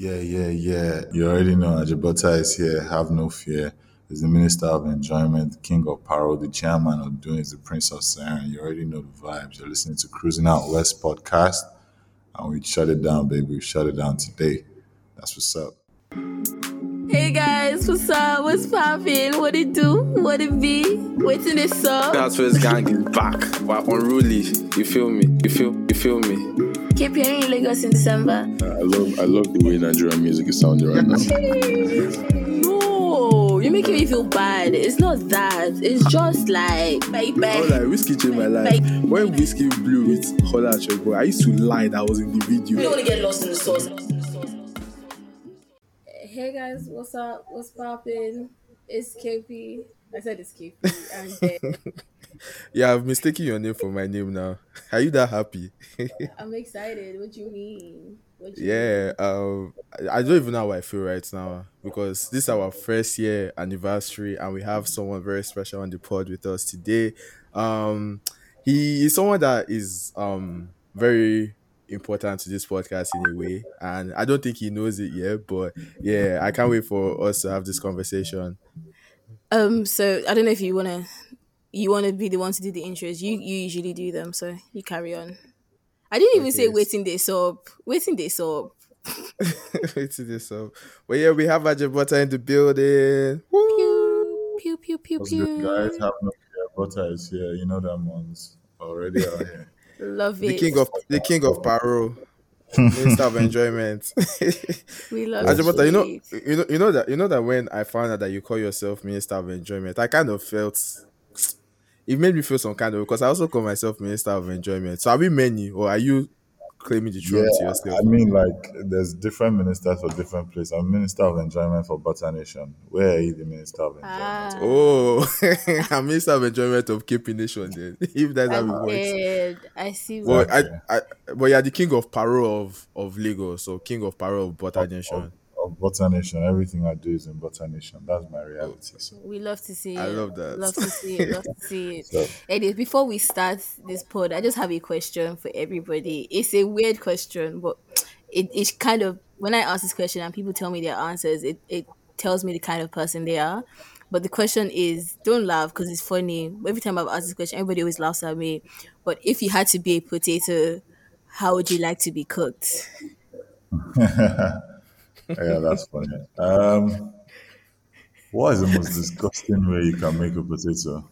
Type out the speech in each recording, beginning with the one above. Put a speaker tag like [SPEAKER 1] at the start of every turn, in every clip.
[SPEAKER 1] Yeah, yeah, yeah. You already know Ajebutter is here. Have no fear. He's the Minister of Enjoyment, King of Paro, the Chairman of Doing, the Prince of Siren. You already know the vibes. You're listening to Cruising Out West podcast, and we shut it down, baby. We shut it down today. That's what's up.
[SPEAKER 2] Hey guys, what's up? What's poppin'? What it do? What it be? What's in this song?
[SPEAKER 3] That's where gang is back. We're unruly. You feel me? You feel you feel me?
[SPEAKER 2] Keep hearing in Lagos in December.
[SPEAKER 4] I love I love the way Nigerian music is sounding right now.
[SPEAKER 2] No, you're making me feel bad. It's not that. It's just like, baby.
[SPEAKER 3] Oh, like whiskey changed my life. When whiskey blew with Holla at boy, I used to lie that I was in the
[SPEAKER 2] You
[SPEAKER 3] video.
[SPEAKER 2] don't want to get lost in the sauce. Hey guys, what's up? What's poppin'? It's KP. I said it's KP. And then
[SPEAKER 3] Yeah, I've mistaken your name for my name now. Are you that happy?
[SPEAKER 2] I'm excited. What you mean? What you
[SPEAKER 3] yeah. Um, I I don't even know how I feel right now because this is our first year anniversary, and we have someone very special on the pod with us today. Um, he is someone that is um very important to this podcast in a way, and I don't think he knows it yet. But yeah, I can't wait for us to have this conversation.
[SPEAKER 2] Um, so I don't know if you wanna you wanna be the one to do the intros. You you usually do them, so you carry on. I didn't even say
[SPEAKER 3] Okay.
[SPEAKER 2] waiting this up. Waiting this up.
[SPEAKER 3] wait to this up. But yeah, we have Ajebutter in the building. Woo!
[SPEAKER 2] Pew pew pew pew
[SPEAKER 1] What's
[SPEAKER 2] pew.
[SPEAKER 1] good, guys? Have no fear. Butter is here. You know them ones already out here.
[SPEAKER 2] Love it.
[SPEAKER 3] The king of the king of Paro, Minister of Enjoyment.
[SPEAKER 2] we love
[SPEAKER 3] Ajebutter, you know, you know, you know that you know that when I found out that you call yourself Minister of Enjoyment, I kind of felt it made me feel some kind of because I also call myself Minister of Enjoyment. So are we many, or are you claiming the throne to
[SPEAKER 1] Yeah,
[SPEAKER 3] yourself?
[SPEAKER 1] I mean, like, there's different ministers for different places. I'm Minister of Enjoyment for Butter Nation. Where are you the Minister of Enjoyment?
[SPEAKER 2] Ah,
[SPEAKER 3] Oh, I'm Minister of Enjoyment of KP Nation. Then, if that's how it
[SPEAKER 2] I'm
[SPEAKER 3] works.
[SPEAKER 2] I see.
[SPEAKER 3] But
[SPEAKER 2] What.
[SPEAKER 3] I, I, but you're the king of Paro of of Lagos, so king of Paro of Butter Nation.
[SPEAKER 1] Of Butter Nation. Everything I do is in Butter Nation. That's my reality. So,
[SPEAKER 2] We love to see it.
[SPEAKER 3] I love that.
[SPEAKER 2] Love to see it. Love to see it.
[SPEAKER 1] so
[SPEAKER 2] Anyways, before we start this pod, I just have a question for everybody. It's a weird question, but it, it's kind of when I ask this question and people tell me their answers, it, it tells me the kind of person they are. But the question is, don't laugh because it's funny. Every time I've asked this question, everybody always laughs at me. But if you had to be a potato, how would you like to be cooked?
[SPEAKER 1] yeah, that's funny. Um, what is the most disgusting way you can make a potato?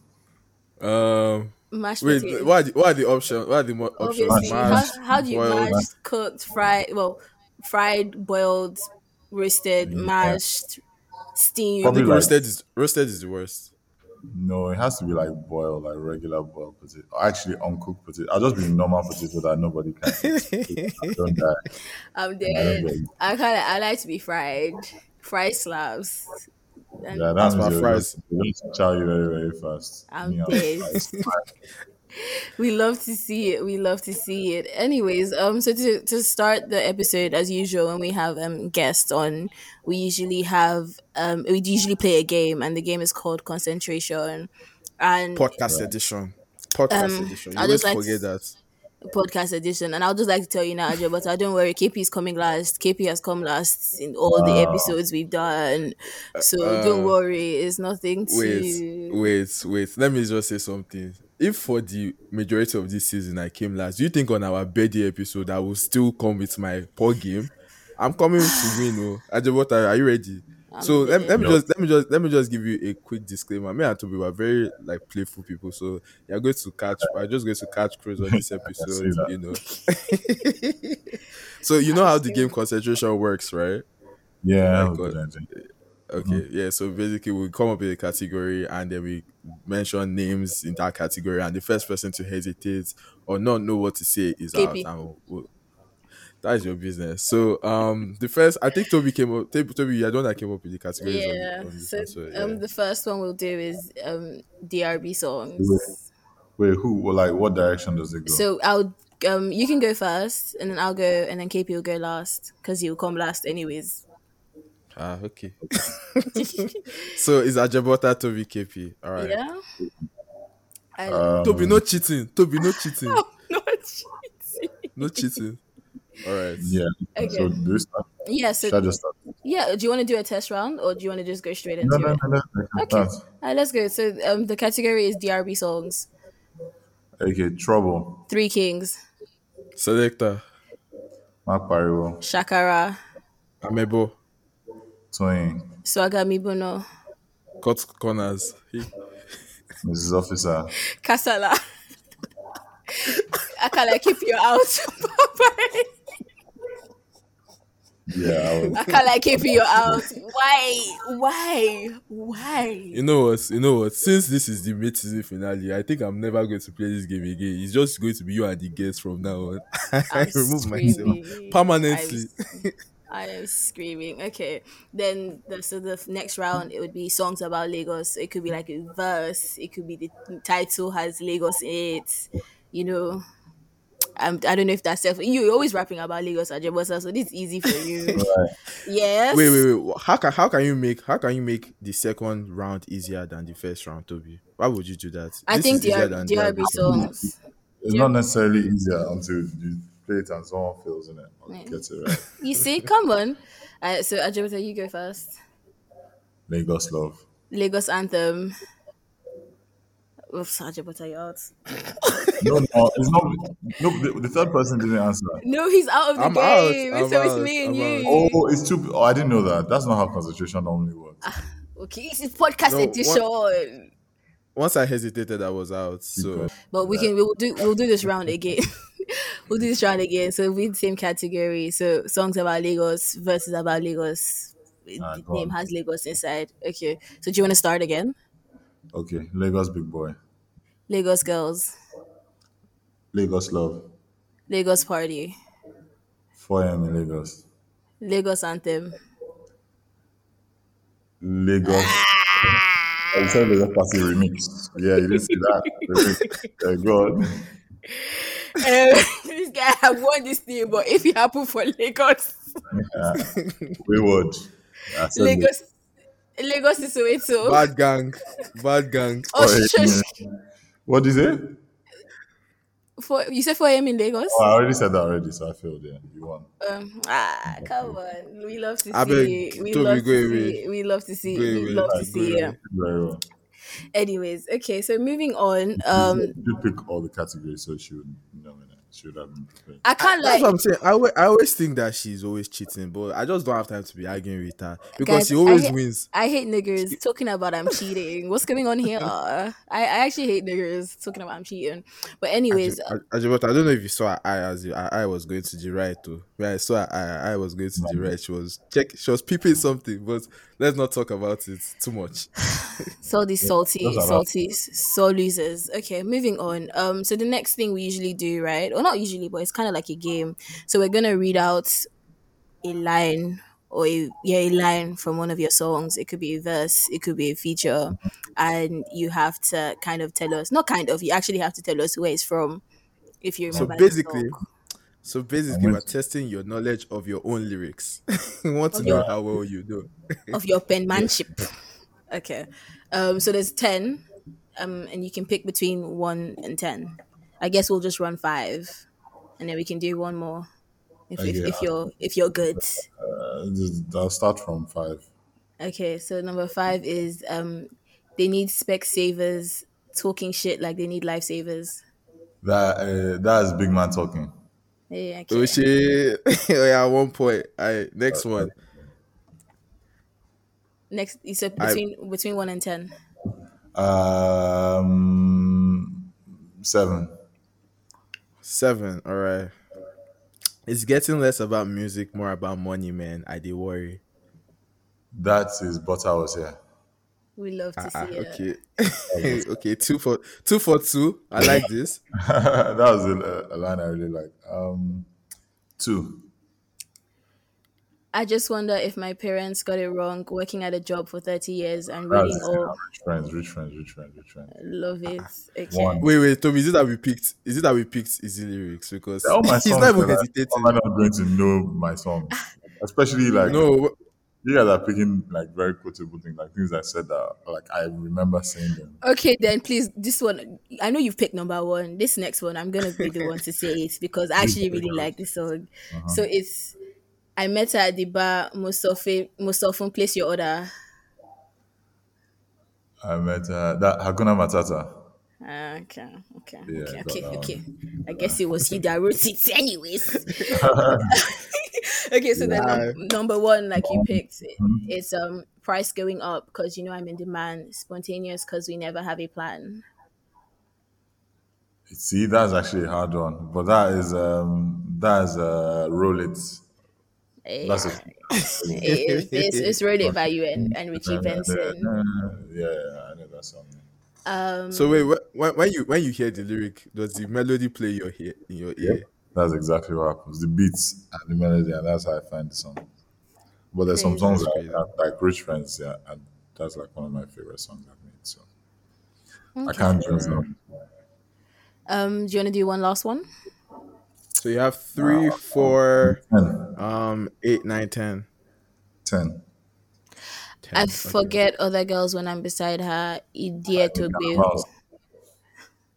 [SPEAKER 3] Um,
[SPEAKER 2] Mashed
[SPEAKER 3] wait,
[SPEAKER 2] potatoes.
[SPEAKER 3] what are the, what are the options? What are the mo- options?
[SPEAKER 2] Obviously, how, how do you
[SPEAKER 3] boiled.
[SPEAKER 2] mash, cooked, fried? Well, fried, boiled, roasted, mashed, steamed.
[SPEAKER 1] Probably like-
[SPEAKER 3] roasted is roasted is the worst.
[SPEAKER 1] No, it has to be like boiled, like regular boiled potato. Actually, uncooked potato. I'll just be normal potato that nobody can eat. I don't die.
[SPEAKER 2] I'm dead.
[SPEAKER 1] get it.
[SPEAKER 2] I kind of I like to be fried, fried slabs. And
[SPEAKER 1] Yeah,
[SPEAKER 3] That's
[SPEAKER 1] that
[SPEAKER 3] my fries.
[SPEAKER 1] you're going to chow you very, very fast.
[SPEAKER 2] I'm
[SPEAKER 1] Me,
[SPEAKER 2] dead.
[SPEAKER 1] fries.
[SPEAKER 2] we love to see it. We love to see it. Anyways, um, so to to start the episode as usual, when we have um guests on, we usually have um we usually play a game, and the game is called concentration. And
[SPEAKER 3] Podcast edition. Podcast
[SPEAKER 2] Um,
[SPEAKER 3] edition. You
[SPEAKER 2] I
[SPEAKER 3] always
[SPEAKER 2] just like
[SPEAKER 3] forget
[SPEAKER 2] to-
[SPEAKER 3] that.
[SPEAKER 2] podcast edition. And I'll just like to tell you now, Ajo, but I don't worry, KP is coming last. KP has come last in all the episodes we've done. So don't worry, it's nothing to
[SPEAKER 3] Wait, wait, wait. Let me just say something. If for the majority of this season I came last, do you think on our birthday episode I will still come with my poor game? I'm coming to win. Oh, Ajebutter, are you ready? so let, let me
[SPEAKER 1] No.
[SPEAKER 3] just let me just let me just give you a quick disclaimer. Me and Toby were very like playful people, so you're going to catch. I'm just going to catch cruise on this episode. You know. so you know how the game concentration works, right?
[SPEAKER 1] Yeah, oh
[SPEAKER 3] my
[SPEAKER 1] good
[SPEAKER 3] God.
[SPEAKER 1] idea.
[SPEAKER 3] Okay, yeah. So basically, we come up with a category and then we mention names in that category, and the first person to hesitate or not know what to say is
[SPEAKER 2] KP.
[SPEAKER 3] out. And we'll- we'll- that is your business. So, um, the first, I think Toby came up. Toby, Toby you're the one that came up with the categories.
[SPEAKER 2] Yeah.
[SPEAKER 3] on this
[SPEAKER 2] So
[SPEAKER 3] one, yeah.
[SPEAKER 2] um the first one we'll do is um DRB songs.
[SPEAKER 1] Wait, who? Well, like, what direction does it go?
[SPEAKER 2] So I'll um you can go first and then I'll go and then KP will go last because you'll come last anyways.
[SPEAKER 3] Ah, okay. so it's Ajebutter Toby KP. All right.
[SPEAKER 2] Yeah. I
[SPEAKER 1] Um,
[SPEAKER 3] Toby, no cheating. Toby, no cheating.
[SPEAKER 2] not cheating.
[SPEAKER 3] No cheating. All right.
[SPEAKER 1] yeah.
[SPEAKER 2] Okay.
[SPEAKER 1] So do we start?
[SPEAKER 2] Yeah. So
[SPEAKER 1] Should I just start?
[SPEAKER 2] yeah. Do you want to do a test round or do you want to just go straight into
[SPEAKER 1] No, no,
[SPEAKER 2] it?
[SPEAKER 1] no, no. I can
[SPEAKER 2] Okay. Alright, let's go. So um, the category is DRB songs.
[SPEAKER 1] Okay, Trouble,
[SPEAKER 2] Three Kings,
[SPEAKER 3] Selector,
[SPEAKER 1] Mark Pariwo,
[SPEAKER 2] Shakara,
[SPEAKER 3] Amebo,
[SPEAKER 1] Toyin,
[SPEAKER 2] Swaga Mibuno,
[SPEAKER 3] Cut Corners.
[SPEAKER 1] Mrs. Officer,
[SPEAKER 2] Kasala. I can like keep you out.
[SPEAKER 1] yeah, I was,
[SPEAKER 2] I can like keep you out. Why? Why? Why?
[SPEAKER 3] You know what? You know what? Since this is the mid-season finale, I think I'm never going to play this game again. It's just going to be you and the guests from now on. I
[SPEAKER 2] I'm
[SPEAKER 3] remove
[SPEAKER 2] screaming.
[SPEAKER 3] myself permanently.
[SPEAKER 2] I am screaming. Okay, then the, so the next round it would be songs about Lagos. It could be like a verse. It could be the title has Lagos in it. You know, um, I don't know if that's self. You're always rapping about Lagos, Ajebutter, so this is easy for you.
[SPEAKER 1] right.
[SPEAKER 2] yes.
[SPEAKER 3] Wait, wait, wait. How can how can you make how can you make the second round easier than the first round, Toby? Why would you do that?
[SPEAKER 2] I
[SPEAKER 3] This
[SPEAKER 2] think
[SPEAKER 3] is easier
[SPEAKER 2] DR,
[SPEAKER 3] than
[SPEAKER 2] DRB songs.
[SPEAKER 1] It's not necessarily easier until you play it and someone feels in it or gets it right.
[SPEAKER 2] You see, come on. Uh, so Ajebutter, you go first.
[SPEAKER 1] Lagos Love.
[SPEAKER 2] Lagos anthem. Oops, Ajebutter, you're out.
[SPEAKER 1] No, no, it's not. No, the, the third person didn't answer.
[SPEAKER 2] No, he's out of the
[SPEAKER 3] I'm out,
[SPEAKER 2] game.
[SPEAKER 3] I'm
[SPEAKER 2] so it's
[SPEAKER 3] out,
[SPEAKER 2] me and
[SPEAKER 3] I'm
[SPEAKER 2] you.
[SPEAKER 1] Oh, it's too. Oh, I didn't know that. That's not how concentration normally works.
[SPEAKER 2] Okay, it's a podcast
[SPEAKER 3] No, what-
[SPEAKER 2] edition.
[SPEAKER 3] Once I hesitated, I was out. So
[SPEAKER 2] But we can we'll do we'll do this round again. we'll do this round again. So we the same category. So songs about Lagos versus about Lagos.
[SPEAKER 1] Ah,
[SPEAKER 2] the name
[SPEAKER 1] on.
[SPEAKER 2] has Lagos inside. Okay. So do you want to start again?
[SPEAKER 1] Okay, Lagos Big Boy.
[SPEAKER 2] Lagos girls.
[SPEAKER 1] Lagos Love.
[SPEAKER 2] Lagos party.
[SPEAKER 1] 4 a.m. in Lagos.
[SPEAKER 2] Lagos anthem.
[SPEAKER 1] Lagos. I said Lagos Party remix. Yeah, you didn't see that. Yeah, God.
[SPEAKER 2] Um, this guy have won this thing, but if it happen for Lagos,
[SPEAKER 1] Yeah. Wayward. I said
[SPEAKER 2] Lagos, Lagos is Soweto.
[SPEAKER 3] bad gang, bad gang.
[SPEAKER 2] Oh,
[SPEAKER 1] 4
[SPEAKER 2] shush.
[SPEAKER 1] a.m. What you say?
[SPEAKER 2] For you said 4 a.m. in Lagos?
[SPEAKER 1] Oh, I already said that already, so I failed. Yeah, you won.
[SPEAKER 2] Um, ah, come on. We love to
[SPEAKER 3] I
[SPEAKER 2] see. we love to see. We love to see. We love to see.
[SPEAKER 1] away.
[SPEAKER 2] Yeah.
[SPEAKER 1] Very well.
[SPEAKER 2] Anyways, okay. So moving on. Um,
[SPEAKER 1] You pick all the categories, so she would nominate. She would have been prepared.
[SPEAKER 2] I can't
[SPEAKER 3] That's
[SPEAKER 2] like.
[SPEAKER 3] what I'm saying. I always, think that she's always cheating, but I just don't have time to be arguing with her because
[SPEAKER 2] Guys,
[SPEAKER 3] she always
[SPEAKER 2] I hate-
[SPEAKER 3] wins.
[SPEAKER 2] I hate niggers talking about I'm cheating. What's going on here? I, I actually hate niggers talking about I'm cheating. But anyways,
[SPEAKER 3] Aj- Ajibot, I don't know if you saw her eye as you, her eye was going to the right too. When I saw her eye, her eye was going to the right. She was check. She was peeping something, but let's not talk about it too much.
[SPEAKER 2] so these salty,
[SPEAKER 1] those are
[SPEAKER 2] salty, so losers. Okay, moving on. Um, so the next thing we usually do, right? Or not usually, but it's kind of like a game. So we're gonna read out a line or a, yeah, a line from one of your songs. It could be a verse, it could be a feature, and you have to kind of tell us. Not kind of. You actually have to tell us where it's from. If you
[SPEAKER 3] So
[SPEAKER 2] remember. the
[SPEAKER 3] basically,
[SPEAKER 2] song.
[SPEAKER 3] So basically, we're testing your knowledge of your own lyrics. we want to
[SPEAKER 2] Of
[SPEAKER 3] know
[SPEAKER 2] your-
[SPEAKER 3] how well you do.
[SPEAKER 2] of your penmanship. Okay. Um, so there's ten, um, and you can pick between one and ten. I guess we'll just run five, and then we can do one more if, if,
[SPEAKER 1] Okay.
[SPEAKER 2] if you're if you're good.
[SPEAKER 1] Uh, I'll start from five.
[SPEAKER 2] Okay. So number five is um, they need Specsavers talking shit like they need lifesavers.
[SPEAKER 1] That uh, that is big man talking.
[SPEAKER 2] Yeah.
[SPEAKER 3] Oh
[SPEAKER 2] Okay.
[SPEAKER 3] shit! oh, yeah, one point. I next one.
[SPEAKER 2] Next, you said
[SPEAKER 3] I-
[SPEAKER 2] between between one and ten.
[SPEAKER 1] Um, seven.
[SPEAKER 3] Seven. All right. It's getting less about music, more about money, man. I did worry.
[SPEAKER 1] That is but I was here.
[SPEAKER 2] We love to
[SPEAKER 3] Ah,
[SPEAKER 2] see it.
[SPEAKER 3] okay. okay. Two for two for two. I like this.
[SPEAKER 1] that was a, a line I really like. Um, two.
[SPEAKER 2] I just wonder if my parents got it wrong working at a job for 30 years and
[SPEAKER 1] That's
[SPEAKER 2] reading all.
[SPEAKER 1] rich friends, rich friends, rich friends, rich friends.
[SPEAKER 2] Love it. Okay.
[SPEAKER 1] One.
[SPEAKER 3] Wait, wait, Toby. Is it that we picked? Is it that we picked easy lyrics? Because
[SPEAKER 1] All my
[SPEAKER 3] he's not even
[SPEAKER 1] I-
[SPEAKER 3] hesitating.
[SPEAKER 1] I'm not going to know my songs, especially like
[SPEAKER 3] No,
[SPEAKER 1] you guys are picking like very quotable things, like things I said that like I remember saying them.
[SPEAKER 2] Okay, then please, this one, I know you've picked number one. This next one, I'm going to be the one to say it because I actually really like this song.
[SPEAKER 1] Uh-huh.
[SPEAKER 2] So it's I met her at the bar. Most often, most often, place your order.
[SPEAKER 1] I met uh, that Hakuna Matata.
[SPEAKER 2] Ah, okay, okay,
[SPEAKER 1] Yeah,
[SPEAKER 2] okay, okay, okay. I guess it was you that wrote it, anyways. okay, so then
[SPEAKER 3] Lie.
[SPEAKER 2] num- number one, like you picked, it's um price going up because you know I'm in demand. Spontaneous because we never have a plan.
[SPEAKER 1] See, that's actually a hard one, but that is um that is uh roll it.
[SPEAKER 2] Eh,
[SPEAKER 1] That's a
[SPEAKER 2] it's, it's, it's Roll It by you and, and Richie Benson.
[SPEAKER 1] Yeah, I know that song.
[SPEAKER 2] Um,
[SPEAKER 3] So wait, wh- when, when you when you hear the lyric, does the melody play your ear in your ear?
[SPEAKER 1] That's exactly what happens. The beats and the melody, and that's how I find the song. But there's some songs like, like Rich Friends, yeah, and that's like one of my favorite songs I've made. So I can't choose them.
[SPEAKER 2] um, do you want to do one last one?
[SPEAKER 3] So you have three, four,
[SPEAKER 1] 10.
[SPEAKER 3] um, eight, nine, ten.
[SPEAKER 1] 10.
[SPEAKER 2] I
[SPEAKER 3] okay.
[SPEAKER 2] forget other girls when I'm beside her. Idiot to be.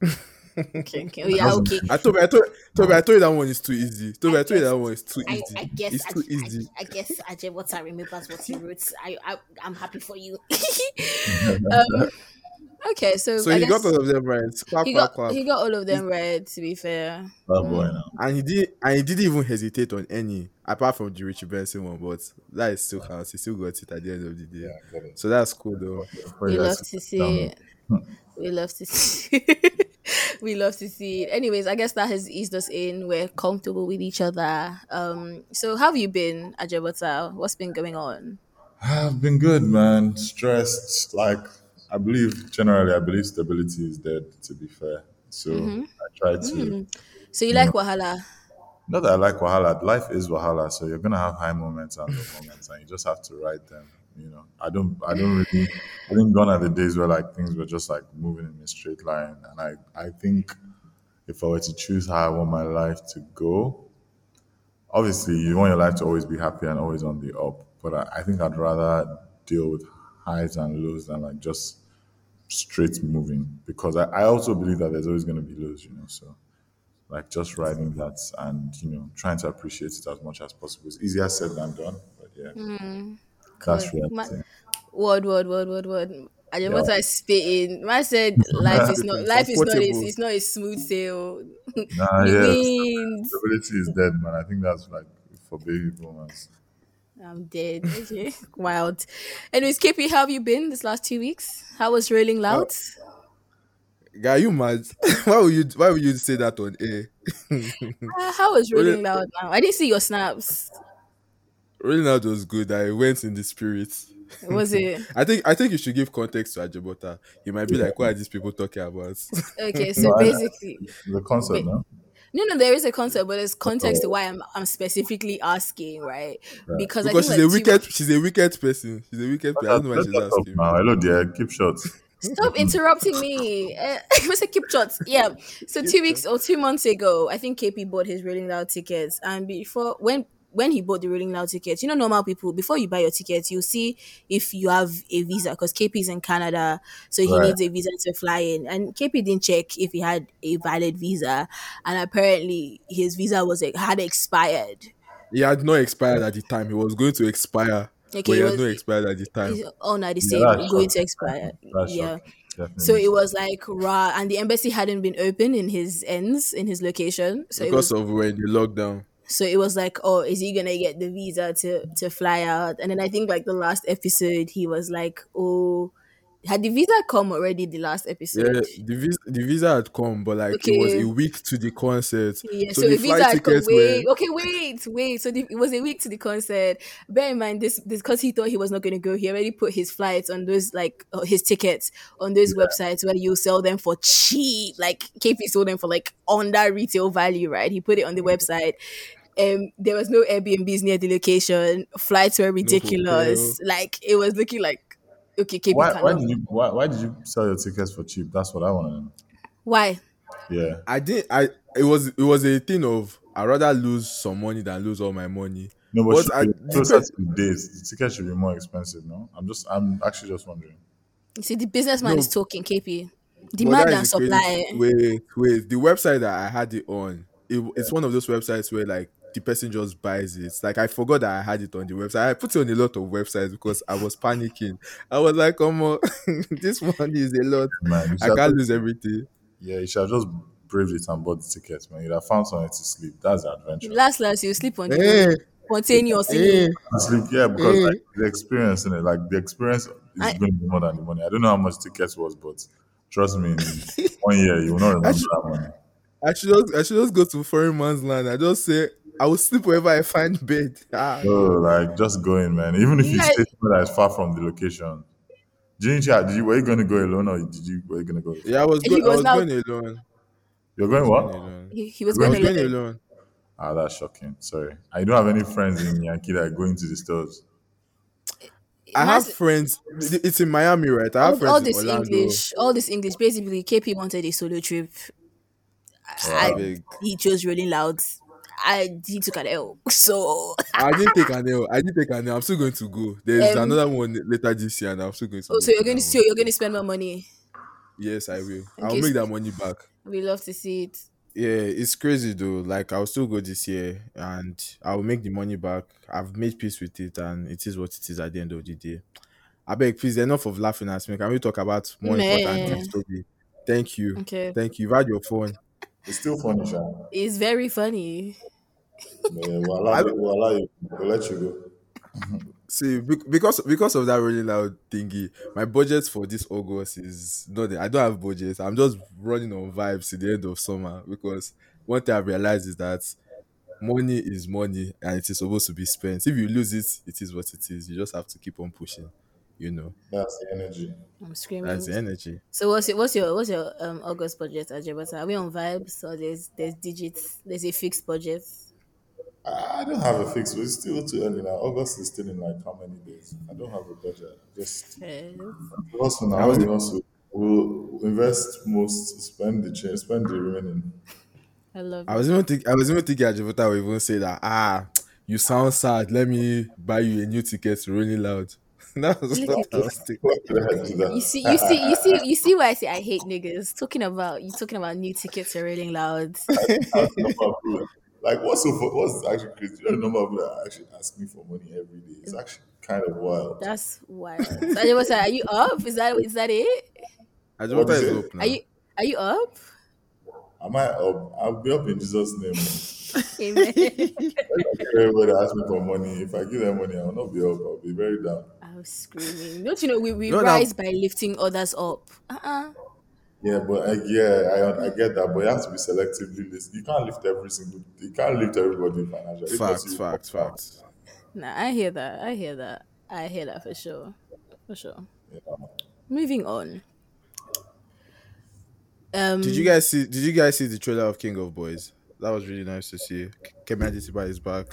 [SPEAKER 1] Wow.
[SPEAKER 2] Okay, okay. Oh, yeah, okay.
[SPEAKER 3] I told I told Toby, I told you that one is too easy. Toby, I told you
[SPEAKER 2] guess-
[SPEAKER 3] that one is too
[SPEAKER 2] I,
[SPEAKER 3] easy.
[SPEAKER 2] I guess
[SPEAKER 3] it's
[SPEAKER 2] I,
[SPEAKER 3] too
[SPEAKER 2] I-
[SPEAKER 3] easy.
[SPEAKER 2] I, guess Ajay what I remembers what he wrote. I, I I'm happy for you. um, okay, so,
[SPEAKER 3] so
[SPEAKER 2] I
[SPEAKER 3] he got all of them right. Clap,
[SPEAKER 2] he got
[SPEAKER 3] clap.
[SPEAKER 2] he got all of them right. To be fair,
[SPEAKER 1] That boy now.
[SPEAKER 3] and he did and he didn't even hesitate on any apart from the Richie Benson one, but that is still counts. He still got it at the end of the day.
[SPEAKER 1] Yeah.
[SPEAKER 3] So that's cool though.
[SPEAKER 2] We love to see
[SPEAKER 1] down.
[SPEAKER 2] it. We love to see. we love to see it. Anyways, I guess that has eased us in. We're comfortable with each other. Um, so how have you been, Ajebutter? What's been going on?
[SPEAKER 1] I've been good, man. Stressed. Like, I believe, generally, I believe stability is dead, to be fair. So
[SPEAKER 2] Mm-hmm.
[SPEAKER 1] I try to.
[SPEAKER 2] So you like Wahala?
[SPEAKER 1] Not that I like Wahala. Life is Wahala. So you're going to have high moments and low moments, and you just have to ride them. You know, I don't, I don't really, I think gone are the days where like things were just like moving in a straight line. And I, I think if I were to choose how I want my life to go, obviously you want your life to always be happy and always on the up. But I, I think i'd rather deal with highs and lows than like just straight moving. Because i, I also believe that there's always going to be lows you know so like just riding that and you know trying to appreciate it as much as possible. It's easier said than done but yeah. That's
[SPEAKER 2] Good.
[SPEAKER 1] reality.
[SPEAKER 2] Ma- Word, word, word, word, word. Ajebutter is spitting. Man said life is not life is not a, it's not a smooth sail.
[SPEAKER 1] nah,
[SPEAKER 2] The
[SPEAKER 1] yes
[SPEAKER 2] winds.
[SPEAKER 1] stability is dead man i think that's like for baby boomers
[SPEAKER 2] I'm dead. Okay. Wild. Anyways, KP, how have you been this last two weeks? How was Rolling Loud?
[SPEAKER 3] Guy, you mad? why would you why would you say that on air?
[SPEAKER 2] Uh, how was
[SPEAKER 3] Rolling
[SPEAKER 2] Loud now? I didn't see your snaps.
[SPEAKER 3] Rolling out was good. I went in the spirit.
[SPEAKER 2] Was it?
[SPEAKER 3] I think I think you should give context to Ajebutter. You might be like, what are these people talking about?
[SPEAKER 2] Okay, so
[SPEAKER 1] No, I-
[SPEAKER 2] basically,
[SPEAKER 1] the concept
[SPEAKER 2] Wait.
[SPEAKER 1] no
[SPEAKER 2] no, no, there is a concept, but there's context to why I'm I'm specifically asking, right? Because,
[SPEAKER 3] because
[SPEAKER 2] I
[SPEAKER 3] she's a
[SPEAKER 2] like two-
[SPEAKER 3] wicked she's a wicked person. She's a wicked person. I don't know why she's asking.
[SPEAKER 1] now. hello dear keep short
[SPEAKER 2] Stop interrupting me. Uh, it was a keep shots. Yeah. So two weeks or two months ago, I think KP bought his Rolling Loud tickets, and before when when he bought the Rolling Loud tickets, you know, normal people before you buy your tickets, you see if you have a visa because KP is in Canada, so he
[SPEAKER 1] Right.
[SPEAKER 2] needs a visa to fly in, and KP didn't check if he had a valid visa, and apparently his visa was had expired.
[SPEAKER 3] He had not expired at the time. He was going to expire.
[SPEAKER 2] Okay,
[SPEAKER 3] but he
[SPEAKER 2] it
[SPEAKER 3] had
[SPEAKER 2] was-
[SPEAKER 3] not expired at the time.
[SPEAKER 2] Oh no, the
[SPEAKER 1] Yeah,
[SPEAKER 2] same going
[SPEAKER 1] shocking.
[SPEAKER 2] to expire.
[SPEAKER 1] That's
[SPEAKER 2] yeah.
[SPEAKER 1] shocking. Definitely.
[SPEAKER 2] So it was like raw, and the embassy hadn't been open in his ends in his location. So it was
[SPEAKER 3] because of when the lockdown.
[SPEAKER 2] So it was like, oh, is he gonna get the visa to to fly out? And then I think like the last episode, he was like, oh, had the visa come already? The last
[SPEAKER 3] Yeah,
[SPEAKER 2] episode.
[SPEAKER 3] the visa, the visa had come, but like it was a week to the concert.
[SPEAKER 2] Yeah, so,
[SPEAKER 3] the
[SPEAKER 2] the visa had come.
[SPEAKER 3] tickets
[SPEAKER 2] Wait,
[SPEAKER 3] were
[SPEAKER 2] okay, wait, wait. So the, it was a week to the concert. Bear in mind this because he thought he was not to go. He already put his flights on those like uh, his tickets on those websites where you sell them for cheap. Like KP sold them for like under retail value, right? He put it on the website. Um, there was no Airbnbs near the location. Flights were ridiculous. like it was looking like okay, KP
[SPEAKER 1] why, why did you why, why did you sell your tickets for cheap? That's what I want to know.
[SPEAKER 2] Why?
[SPEAKER 1] Yeah.
[SPEAKER 3] I did. I it was it was a thing of I rather lose some money than lose all my money.
[SPEAKER 1] No, but
[SPEAKER 3] But
[SPEAKER 1] should
[SPEAKER 3] I-
[SPEAKER 1] be closer to the days. The tickets should be more expensive, no? I'm just I'm actually just wondering.
[SPEAKER 2] You see, the businessman
[SPEAKER 3] No.
[SPEAKER 2] is talking KP.
[SPEAKER 3] But
[SPEAKER 2] Demand and
[SPEAKER 3] is the crazy-
[SPEAKER 2] supply.
[SPEAKER 3] Wait, wait. The website that I had it on, it, it's one of those websites where like the person just buys it. Like I forgot that I had it on the website. I put it on a lot of websites because I was panicking. I was like, "Come on, this money is a lot.
[SPEAKER 1] Man,
[SPEAKER 3] I can't
[SPEAKER 1] have-
[SPEAKER 3] lose everything."
[SPEAKER 1] Yeah, you should have just braved it and bought the tickets, man. You'd have found somewhere to sleep. That's the adventure.
[SPEAKER 2] Last last you sleep on the road spontaneously.
[SPEAKER 3] eh.
[SPEAKER 1] Sleep, yeah, because
[SPEAKER 3] Eh.
[SPEAKER 1] like, the experience in it, like the experience is
[SPEAKER 2] I-
[SPEAKER 1] going to be more than the money. I don't know how much tickets was, but trust me, in one year you will not remember
[SPEAKER 3] Actually-
[SPEAKER 1] that money.
[SPEAKER 3] I should just, I should just go to foreign man's land. I just say I will sleep wherever I find bed. Ah.
[SPEAKER 1] Oh, like just going, man. Even if you
[SPEAKER 2] Yeah.
[SPEAKER 1] stay somewhere that is far from the location. Didn't you, did you were you gonna go alone or did you were you gonna go?
[SPEAKER 3] Yeah, I was,
[SPEAKER 2] He
[SPEAKER 3] go- I
[SPEAKER 2] was
[SPEAKER 3] was
[SPEAKER 2] now-
[SPEAKER 3] going alone.
[SPEAKER 1] You're going
[SPEAKER 3] Going
[SPEAKER 1] what?
[SPEAKER 2] He, he was
[SPEAKER 3] I
[SPEAKER 2] going to
[SPEAKER 3] going
[SPEAKER 2] let
[SPEAKER 3] alone.
[SPEAKER 1] Ah, that's shocking. Sorry. I don't have any friends in Yankee that are going to the stores.
[SPEAKER 3] I have friends. It's in Miami, right? I have
[SPEAKER 2] all,
[SPEAKER 3] friends
[SPEAKER 2] all this
[SPEAKER 3] Orlando.
[SPEAKER 2] English, all this English. Basically, KP wanted a solo trip. I,
[SPEAKER 3] Big.
[SPEAKER 2] he chose Rolling Loud. I he took an L. So
[SPEAKER 3] I didn't take an L. I didn't take an L. I'm still going to go. There's
[SPEAKER 2] Um,
[SPEAKER 3] another one later this year, and I'm still going to.
[SPEAKER 2] oh,
[SPEAKER 3] go
[SPEAKER 2] so you're going to so you're going to spend more money.
[SPEAKER 3] Yes, I will. I'll make that money back.
[SPEAKER 2] We love to see it.
[SPEAKER 3] Yeah, it's crazy though. Like I'll still go this year, and I'll make the money back. I've made peace with it, and it is what it is at the end of the day. I beg, please, enough of laughing at me. Can we talk about more important
[SPEAKER 2] Meh.
[SPEAKER 3] things, Toby? Thank you.
[SPEAKER 2] Okay,
[SPEAKER 3] Thank you. You've had your phone.
[SPEAKER 1] It's still funny, Sha.
[SPEAKER 2] it's very funny.
[SPEAKER 1] Yeah, we'll allow, you, we'll allow you. We'll let you go.
[SPEAKER 3] See, because because of that really loud thingy, my budget for this August is not. there. I don't have budget. I'm just running on vibes to the end of summer because one thing I realized is that money is money and it is supposed to be spent. If you lose it, it is what it is. You just have to keep on pushing. You know,
[SPEAKER 1] That's the energy.
[SPEAKER 2] I'm screaming.
[SPEAKER 3] that's the energy.
[SPEAKER 2] So what's your what's your what's your um August budget, Ajebutter? Are we on vibes or there's there's digits? There's a fixed budget.
[SPEAKER 1] I don't have a fix, but it's still too early now. August is still in like how many days? I don't have a budget. Just
[SPEAKER 2] Eh,
[SPEAKER 1] also now
[SPEAKER 3] I was-
[SPEAKER 1] we also will invest most, spend the change, spend the remaining.
[SPEAKER 2] I love
[SPEAKER 3] I
[SPEAKER 2] it.
[SPEAKER 3] was even think I was even thinking Ajebutter will even say that ah you sound sad. Let me buy you a new ticket to Rolling Loud. that was what I was thinking.
[SPEAKER 1] Why did I do that?
[SPEAKER 2] You see, you see, you see, you see why I say I hate niggas. Talking about you talking about new tickets are really loud.
[SPEAKER 1] That's the number of people- like what's so fu- what's actually crazy? You know the number of people that actually ask me for money every day. It's actually kind of wild.
[SPEAKER 2] That's wild. So Ajebutter, are you up? Is that is that it?
[SPEAKER 3] Ajebutter
[SPEAKER 1] is
[SPEAKER 3] is
[SPEAKER 1] it?
[SPEAKER 3] up now.
[SPEAKER 2] Are you are you up?
[SPEAKER 1] Am I up? I'll be up in Jesus' name.
[SPEAKER 2] Amen.
[SPEAKER 1] Everybody ask me for money. If I give them money, I will not be up. I'll be very down.
[SPEAKER 2] I was screaming. Don't you know we, we
[SPEAKER 3] No, no.
[SPEAKER 2] rise by lifting others up? Uh-uh.
[SPEAKER 1] Yeah, but I, yeah, I, I get that, but you have to be selectively list. You can't lift every single. You can't lift everybody financially.
[SPEAKER 3] Facts,
[SPEAKER 1] because you-
[SPEAKER 3] facts, facts.
[SPEAKER 2] Nah, I hear that. I hear that. I hear that for sure. For sure.
[SPEAKER 1] Yeah.
[SPEAKER 2] Moving on. Um
[SPEAKER 3] Did you guys see? Did you guys see the trailer of King of Boys? That was really nice to see. Kemi Adetiba is back.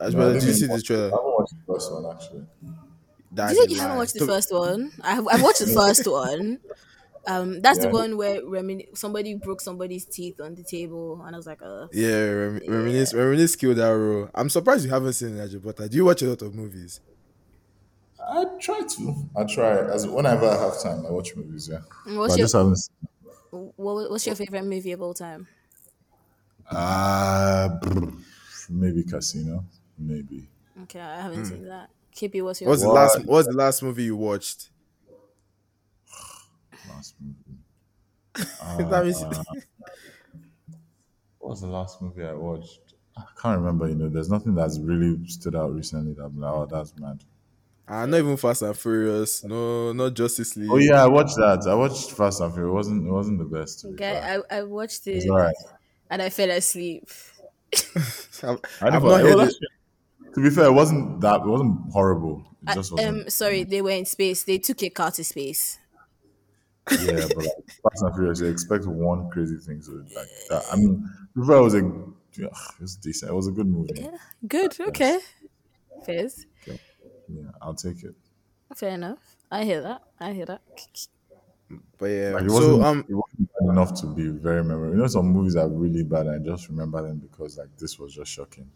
[SPEAKER 3] As
[SPEAKER 1] No, I
[SPEAKER 3] well, did you see the trailer?
[SPEAKER 1] I haven't watched the first one actually.
[SPEAKER 3] That's
[SPEAKER 2] you said you haven't watched the
[SPEAKER 3] To-
[SPEAKER 2] first one. I have I've watched the first one. Um that's the one where Remin- somebody broke somebody's teeth on the table and I was like, uh
[SPEAKER 3] Yeah, Rem- Reminisce, Reminisce killed that role. I'm surprised you haven't seen it, Ajebutter. Do you watch a lot of movies?
[SPEAKER 1] I try to. I try as whenever I have time. I watch movies. Yeah,
[SPEAKER 2] what's
[SPEAKER 1] but I
[SPEAKER 2] your
[SPEAKER 1] just haven't. seen-
[SPEAKER 2] what, what's your favorite movie of all time?
[SPEAKER 1] Uh, maybe Casino. Maybe.
[SPEAKER 2] Okay, I haven't seen that. Kippy, what's your.
[SPEAKER 3] What's the
[SPEAKER 1] What?
[SPEAKER 3] last? What's the last movie you watched?
[SPEAKER 1] Last movie.
[SPEAKER 3] that means
[SPEAKER 1] What was the last movie I watched? I can't remember. You know, there's nothing that's really stood out recently that I'm like, oh, that's mad.
[SPEAKER 3] uh, not even Fast and Furious. No, not Justice League.
[SPEAKER 1] Oh yeah, I watched that. I watched Fast and Furious. It wasn't. It wasn't the best. To be
[SPEAKER 2] Okay,
[SPEAKER 1] fair.
[SPEAKER 2] I, I watched it
[SPEAKER 1] It's alright.
[SPEAKER 2] and I fell asleep.
[SPEAKER 3] I've,
[SPEAKER 1] I
[SPEAKER 3] I've not heard
[SPEAKER 1] was
[SPEAKER 3] it.
[SPEAKER 1] Actually- To be fair, it wasn't that. It wasn't horrible. It just wasn't.
[SPEAKER 2] um, sorry, they were in space. They took a car to space.
[SPEAKER 1] yeah, but like Fast and Furious, you expect one crazy thing So like that. I mean, to be fair, it was a. Yeah, it was decent. It was a good movie. Yeah,
[SPEAKER 2] Good. Okay. Fairs.
[SPEAKER 1] I'll take it.
[SPEAKER 2] Fair enough. I hear that. I hear that.
[SPEAKER 3] But yeah,
[SPEAKER 1] Like, it wasn't.
[SPEAKER 3] so um,
[SPEAKER 1] it wasn't bad enough to be very memorable. You know, some movies are really bad, and I just remember them because like this was just shocking.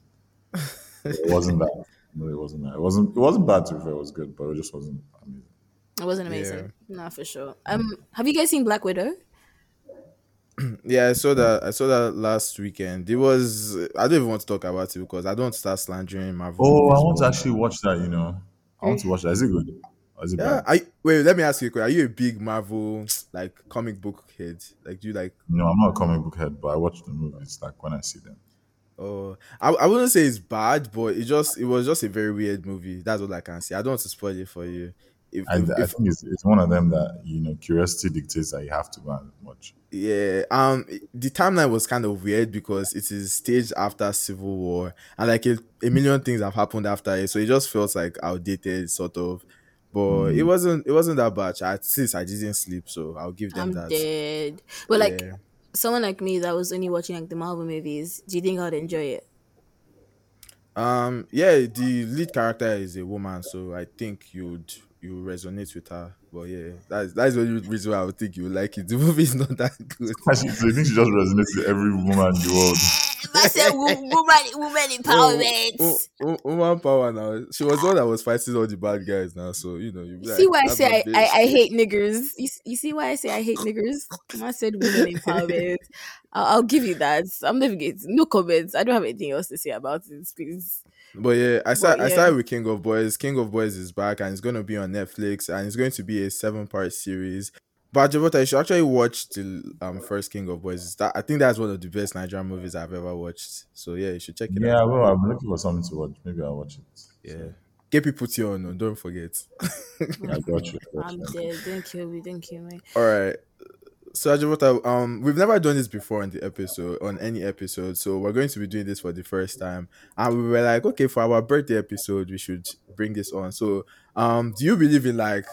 [SPEAKER 1] it wasn't that. No, it wasn't that. It wasn't. It wasn't bad to be fair. It was good, but it just wasn't amazing.
[SPEAKER 2] It wasn't amazing. No, for sure. Um, have you guys seen Black Widow?
[SPEAKER 3] Yeah, I saw that. I saw that last weekend. It was. I don't even want to talk about it because I don't want to start slandering Marvel
[SPEAKER 1] Oh, I
[SPEAKER 3] movies.
[SPEAKER 1] want to actually watch that. You know, I want to watch that. Is it good? Or is it
[SPEAKER 3] yeah,
[SPEAKER 1] bad?
[SPEAKER 3] I wait. Let me ask you a question. Are you a big Marvel like comic book head? Like, do you like?
[SPEAKER 1] No, I'm not a comic book head, but I watch the movies like when I see them.
[SPEAKER 3] Oh, I, I wouldn't say it's bad, but it just it was just a very weird movie. That's all I can say. I don't want to spoil it for you. If
[SPEAKER 1] I,
[SPEAKER 3] if,
[SPEAKER 1] I think it's, it's one of them that you know curiosity dictates that you have to go and watch.
[SPEAKER 3] Yeah, um, the timeline was kind of weird because it is staged after Civil War, and like a, a million things have happened after it, so it just feels like outdated, sort of. But it wasn't. It wasn't that bad. At least I didn't sleep, so I'll give them
[SPEAKER 2] I'm
[SPEAKER 3] that.
[SPEAKER 2] dead. But like
[SPEAKER 3] Yeah.
[SPEAKER 2] Someone like me that was only watching like the Marvel movies, do you think I'd enjoy it?
[SPEAKER 3] Um. Yeah. The lead character is a woman, so I think you'd you resonate with her. But yeah, that's that's the only reason why I would think you would like it. The movie is not that good.
[SPEAKER 1] Actually, so you think she just resonates with every woman in the world?
[SPEAKER 2] I said woman, woman empowerment.
[SPEAKER 3] Oh, oh, oh, woman power now. She was the one that was fighting all the bad guys now. So you know, you
[SPEAKER 2] see why I say I, I, I hate niggers? You, you see why I say I hate niggers? I said women empowerment. I'll, I'll give you that. I'm leaving getting no comments. I don't have anything else to say about it, please.
[SPEAKER 3] But yeah, I start, I
[SPEAKER 2] yeah.
[SPEAKER 3] started with King of Boys. King of Boys is back and it's going to be on Netflix and it's going to be a seven part series. But Javota, you should actually watch the um first King of Boys. That I think that's one of the best Nigerian movies I've ever watched. So yeah, you should check it
[SPEAKER 1] Yeah,
[SPEAKER 3] out.
[SPEAKER 1] Yeah, well, I'm looking for something to watch. Maybe I'll watch it.
[SPEAKER 3] Yeah. Get people to you on, don't forget.
[SPEAKER 1] Yeah, I got you. I got
[SPEAKER 2] I'm
[SPEAKER 1] you.
[SPEAKER 2] dead. Don't kill me. Don't kill me.
[SPEAKER 3] All right. So Ajebutter, um, we've never done this before on the episode, on any episode. So we're going to be doing this for the first time, and we were like, okay, for our birthday episode, we should bring this on. So, um, do you believe in like,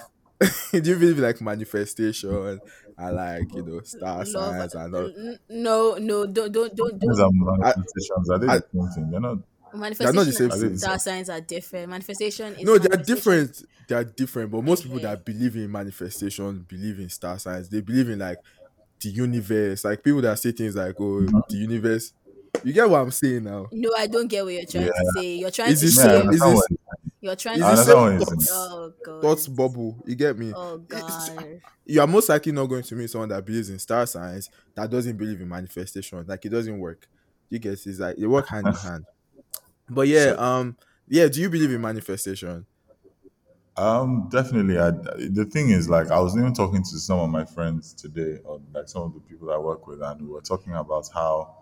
[SPEAKER 3] do you believe in like manifestation and like you know star
[SPEAKER 2] Love,
[SPEAKER 3] signs and all?
[SPEAKER 2] no, no, don't, don't, don't,
[SPEAKER 1] These
[SPEAKER 2] don't.
[SPEAKER 1] are manifestations. Are they
[SPEAKER 3] I-
[SPEAKER 1] the same thing? They're not.
[SPEAKER 2] Manifestation
[SPEAKER 3] not the same
[SPEAKER 2] and
[SPEAKER 1] thing.
[SPEAKER 2] star signs are different. Manifestation is
[SPEAKER 3] No, they are different. They are different. But most people that believe in manifestation believe in star signs. They believe in like the universe. Like people that say things like, "Oh, mm-hmm. the universe." You get what I'm saying now?
[SPEAKER 2] No, I don't get what you're trying to say. You're trying
[SPEAKER 3] Is
[SPEAKER 2] to
[SPEAKER 3] this
[SPEAKER 1] Yeah, I
[SPEAKER 3] same-
[SPEAKER 2] say.
[SPEAKER 3] is
[SPEAKER 1] understand
[SPEAKER 3] this-
[SPEAKER 1] what you're
[SPEAKER 2] You're trying to
[SPEAKER 1] I
[SPEAKER 3] this
[SPEAKER 1] understand
[SPEAKER 3] same
[SPEAKER 1] what you're
[SPEAKER 3] thoughts-
[SPEAKER 2] Oh god.
[SPEAKER 3] thoughts bubble? You get me?
[SPEAKER 2] Oh god.
[SPEAKER 3] you are most likely not going to meet someone that believes in star signs that doesn't believe in manifestation. Like it doesn't work. You get it's like they work hand in hand. But yeah, um, yeah. Do you believe in manifestation?
[SPEAKER 1] Um, definitely. I, the thing is, like, I was even talking to some of my friends today, or like some of the people I work with, and we were talking about how,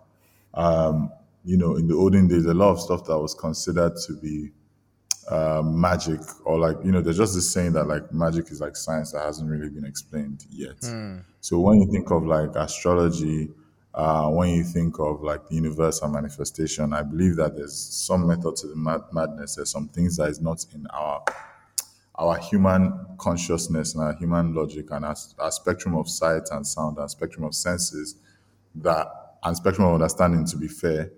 [SPEAKER 1] um, you know, in the olden days, a lot of stuff that was considered to be uh, magic, or like, you know, there's just this saying that like magic is like science that hasn't really been explained yet. So when you think of like astrology, uh, when you think of like the universe and manifestation, I believe that there's some method to the mad- madness. There's some things that is not in our our human consciousness and our human logic and our, our spectrum of sight and sound and spectrum of senses that and spectrum of understanding to be fair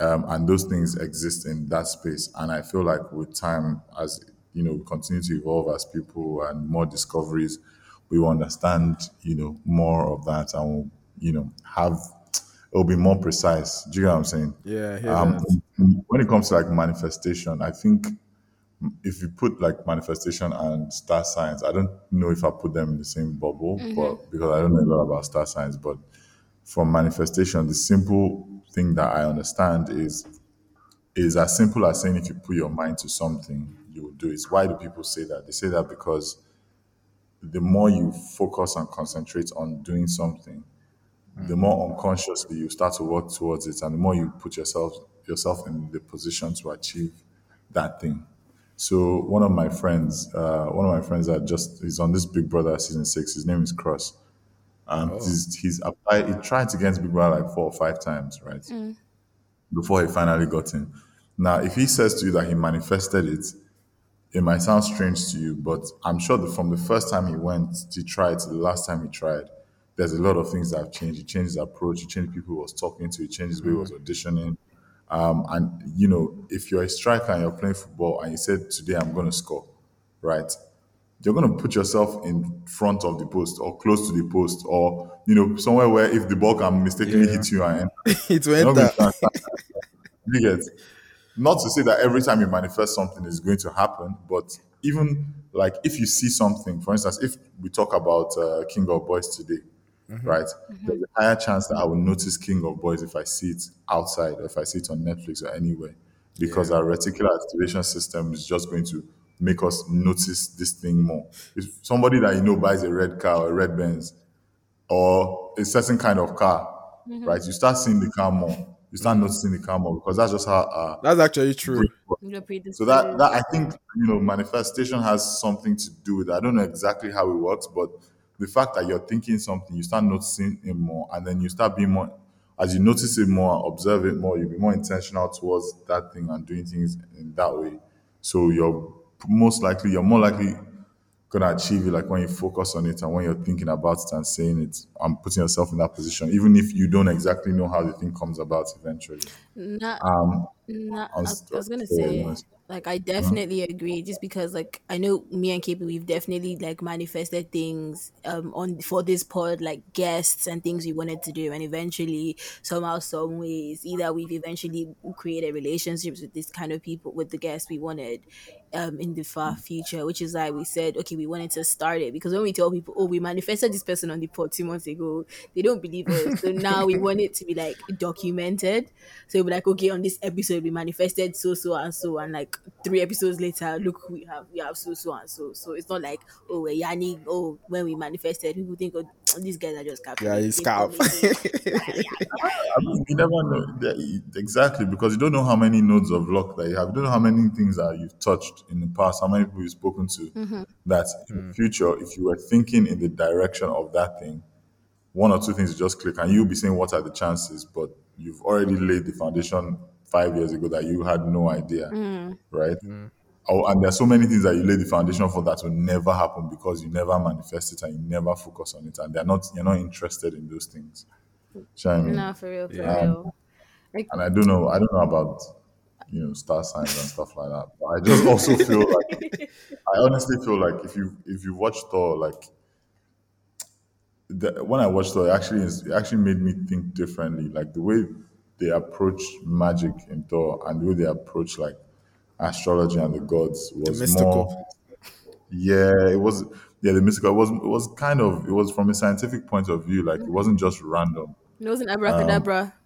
[SPEAKER 1] um, and those things exist in that space. And i feel like with time as you know we continue to evolve as people and more discoveries we will understand you know more of that and we'll, you know have it'll be more precise. Do you get what i'm saying?
[SPEAKER 3] Yeah,
[SPEAKER 1] um, when it comes to like manifestation i think if you put like manifestation and star signs, I don't know if I put them in the same bubble, but because I don't know a lot about star signs, but from manifestation, the simple thing that I understand is is as simple as saying if you put your mind to something, you will do it. Why do people say that? They say that because the more you focus and concentrate on doing something, the more unconsciously you start to work towards it, and the more you put yourself yourself in the position to achieve that thing. So one of my friends, uh, one of my friends that just is on this Big Brother season six. His name is Cross. Um, he's, he's applied. He tried to get into Big Brother like four or five times, right? Before he finally got in. Now, if he says to you that he manifested it, it might sound strange to you, but I'm sure that from the first time he went to try to the last time he tried, there's a lot of things that have changed. He changed his approach. He changed people he was talking to. He changed the way he was auditioning. Um, and you know, if you're a striker and you're playing football and you said today I'm going to score, right? You're going to put yourself in front of the post or close to the post or you know somewhere where if the ball can mistakenly
[SPEAKER 3] Yeah.
[SPEAKER 1] hit you and
[SPEAKER 3] it
[SPEAKER 1] you're
[SPEAKER 3] went
[SPEAKER 1] not to try and stand you get not to say that every time you manifest something is going to happen, but even like if you see something, for instance, if we talk about uh, King of Boys today, right? There's a higher chance that I will notice King of Boys if I see it outside or if I see it on Netflix or anywhere, because
[SPEAKER 3] Yeah.
[SPEAKER 1] our reticular activation system is just going to make us notice this thing more. If somebody that you know buys a red car or a red Benz or a certain kind of car, mm-hmm. right? You start seeing the car more. You start noticing the car more because that's just how our
[SPEAKER 3] That's actually true.
[SPEAKER 1] brain works.
[SPEAKER 2] You're
[SPEAKER 1] So that that I think you know manifestation has something to do with. It. I don't know exactly how it works, but the fact that you're thinking something, you start noticing it more, and then you start being more. As you notice it more, observe it more, you'll be more intentional towards that thing and doing things in that way. So you're most likely, you're more likely gonna achieve it like when you focus on it and when you're thinking about it and saying it and putting yourself in that position, even if you don't exactly know how the thing comes about eventually.
[SPEAKER 2] Not,
[SPEAKER 1] Um,
[SPEAKER 2] not, I was, I was gonna say, like, I definitely agree. Just because, like, I know me and KP, we've definitely like manifested things um on for this pod, like guests and things we wanted to do, and eventually, somehow, some ways, either we've eventually created relationships with this kind of people, with the guests we wanted, um, in the far future. Which is why we said, okay, we wanted to start it because when we tell people, oh, we manifested this person on the pod two months ago, they don't believe us. So now we want it to be like documented. So we're like, okay, on this episode we manifested so so and so, and like three episodes later, look, we have we have so so and so. So it's not like oh we're yanning. Oh, when we manifested, people think oh these guys are just scared
[SPEAKER 3] Yeah, he's
[SPEAKER 2] calculating.
[SPEAKER 3] scalp.
[SPEAKER 1] I mean, you never know exactly because you don't know how many nodes of luck that you have. You don't know how many things that you've touched in the past, how many people you've spoken to. Mm-hmm. That in the mm. future, if you were thinking in the direction of that thing, one or two things you just click, and you'll be saying what are the chances, but you've already laid the foundation five years ago that you had no idea, mm. right? Mm. Oh, and are so many things that you lay the foundation for that will never happen because you never manifest it and you never focus on it, and they're not you're not interested in those things. You know I mean?
[SPEAKER 2] No, for real, for
[SPEAKER 3] Yeah.
[SPEAKER 2] real.
[SPEAKER 1] And I don't know, I don't know about you know star signs and stuff like that. But I just also feel like I honestly feel like if you if you watch Thor, like the, when I watched Thor, it actually is, it actually made me think differently. Like the way they approach magic in Thor and the way they approach like astrology and the gods was
[SPEAKER 3] mystical.
[SPEAKER 1] more yeah, it was yeah, the mystical it was it was kind of it was from a scientific point of view, like it wasn't just random.
[SPEAKER 2] it wasn't abracadabra.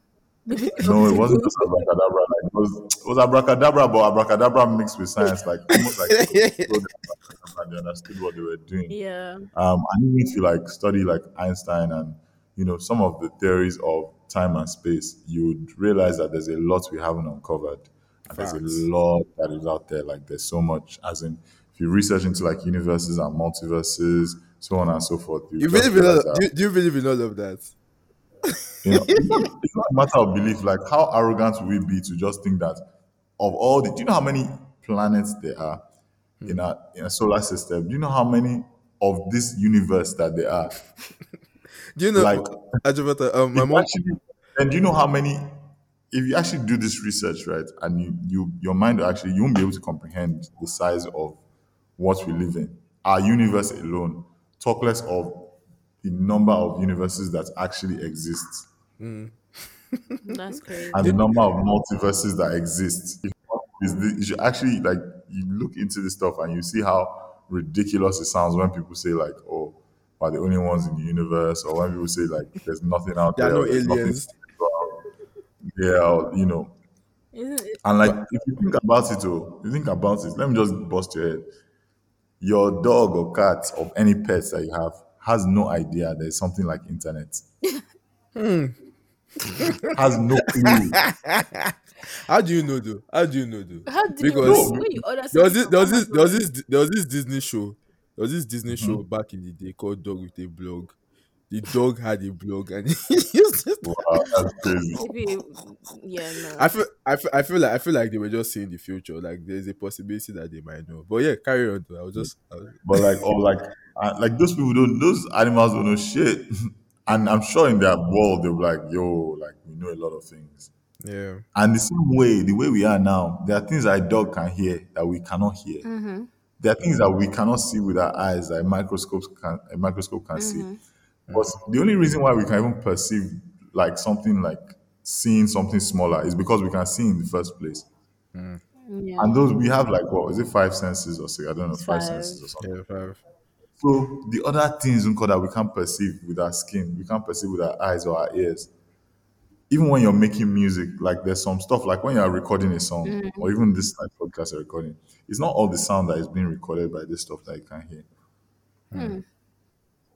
[SPEAKER 1] No, it wasn't just abracadabra. Like it was it was abracadabra, but abracadabra mixed with science, like almost like they understood what they were doing.
[SPEAKER 2] yeah.
[SPEAKER 1] Um, I need to like study like Einstein and you know some of the theories of time and space. You would realize that there's a lot we haven't uncovered, and there's a lot that is out there. Like there's so much. As in, if you research into like universes and multiverses, so on and so forth,
[SPEAKER 3] You
[SPEAKER 1] just
[SPEAKER 3] believe in all,
[SPEAKER 1] that-
[SPEAKER 3] do, you, do you believe in all of that?
[SPEAKER 1] you know, it's, not, it's not a matter of belief. Like, how arrogant will we be to just think that of all the, do you know how many planets there are in a in a solar system? Do you know how many of this universe that there are?
[SPEAKER 3] Do you know,
[SPEAKER 1] Like-
[SPEAKER 3] Ajebutter, um, my mom,
[SPEAKER 1] actually, and do you know how many? If you actually do this research, right, and you, you your mind will actually you won't be able to comprehend the size of what we live in. Our universe alone, talk less of the number of universes that actually exist. Hmm.
[SPEAKER 2] That's crazy.
[SPEAKER 1] and the number of multiverses that exist. Is you should actually like you look into this stuff and you see how ridiculous it sounds when people say like, "Oh, we're the only ones in the universe," or when people say like, "There's nothing out
[SPEAKER 3] there are
[SPEAKER 1] there."
[SPEAKER 3] no
[SPEAKER 1] or there's nothing
[SPEAKER 3] aliens.
[SPEAKER 1] Yeah, you know,
[SPEAKER 2] Isn't it?
[SPEAKER 1] and like if you think about it, oh, you think about it. Let me just bust your head. Your dog or cat of any pets that you have has no idea there's something like internet. Hmm. has no clue.
[SPEAKER 3] How do you know though? How do you know though?
[SPEAKER 2] How do you
[SPEAKER 3] Because
[SPEAKER 2] when you order
[SPEAKER 3] there was this,
[SPEAKER 2] something
[SPEAKER 3] there was this, there was this, there was this Disney show. There was this Disney
[SPEAKER 1] Mm-hmm.
[SPEAKER 3] show back in the day called Dog with a Blog. The dog had a blog and he used it.
[SPEAKER 1] Wow, that's crazy.
[SPEAKER 2] maybe, yeah, no.
[SPEAKER 3] I feel, I feel, I feel like, I feel like they were just seeing the future. Like there's a possibility that they might know. But yeah, carry on. Though. I was just, I was,
[SPEAKER 1] But like, or like, uh, like those people don't, those animals don't know shit. and I'm sure in their world they'll be like, yo, like we know a lot of things.
[SPEAKER 3] yeah,
[SPEAKER 1] And the same way, the way we are now, there are things that a dog can hear that we cannot hear. There are things that we cannot see with our eyes that a microscope can a microscope can see. But the only reason why we can even perceive like something like seeing something smaller is because we can see in the first place. Mm.
[SPEAKER 2] yeah.
[SPEAKER 1] And those we have like what is it five senses or six? I don't know, five
[SPEAKER 2] Five.
[SPEAKER 1] senses or something.
[SPEAKER 3] yeah, five.
[SPEAKER 1] So the other things Nko, that we can't perceive with our skin, we can't perceive with our eyes or our ears. Even when you're making music, like there's some stuff like when you're recording a song, mm. or even this like podcast you're recording, it's not all the sound that is being recorded by this stuff that you can hear. Mm.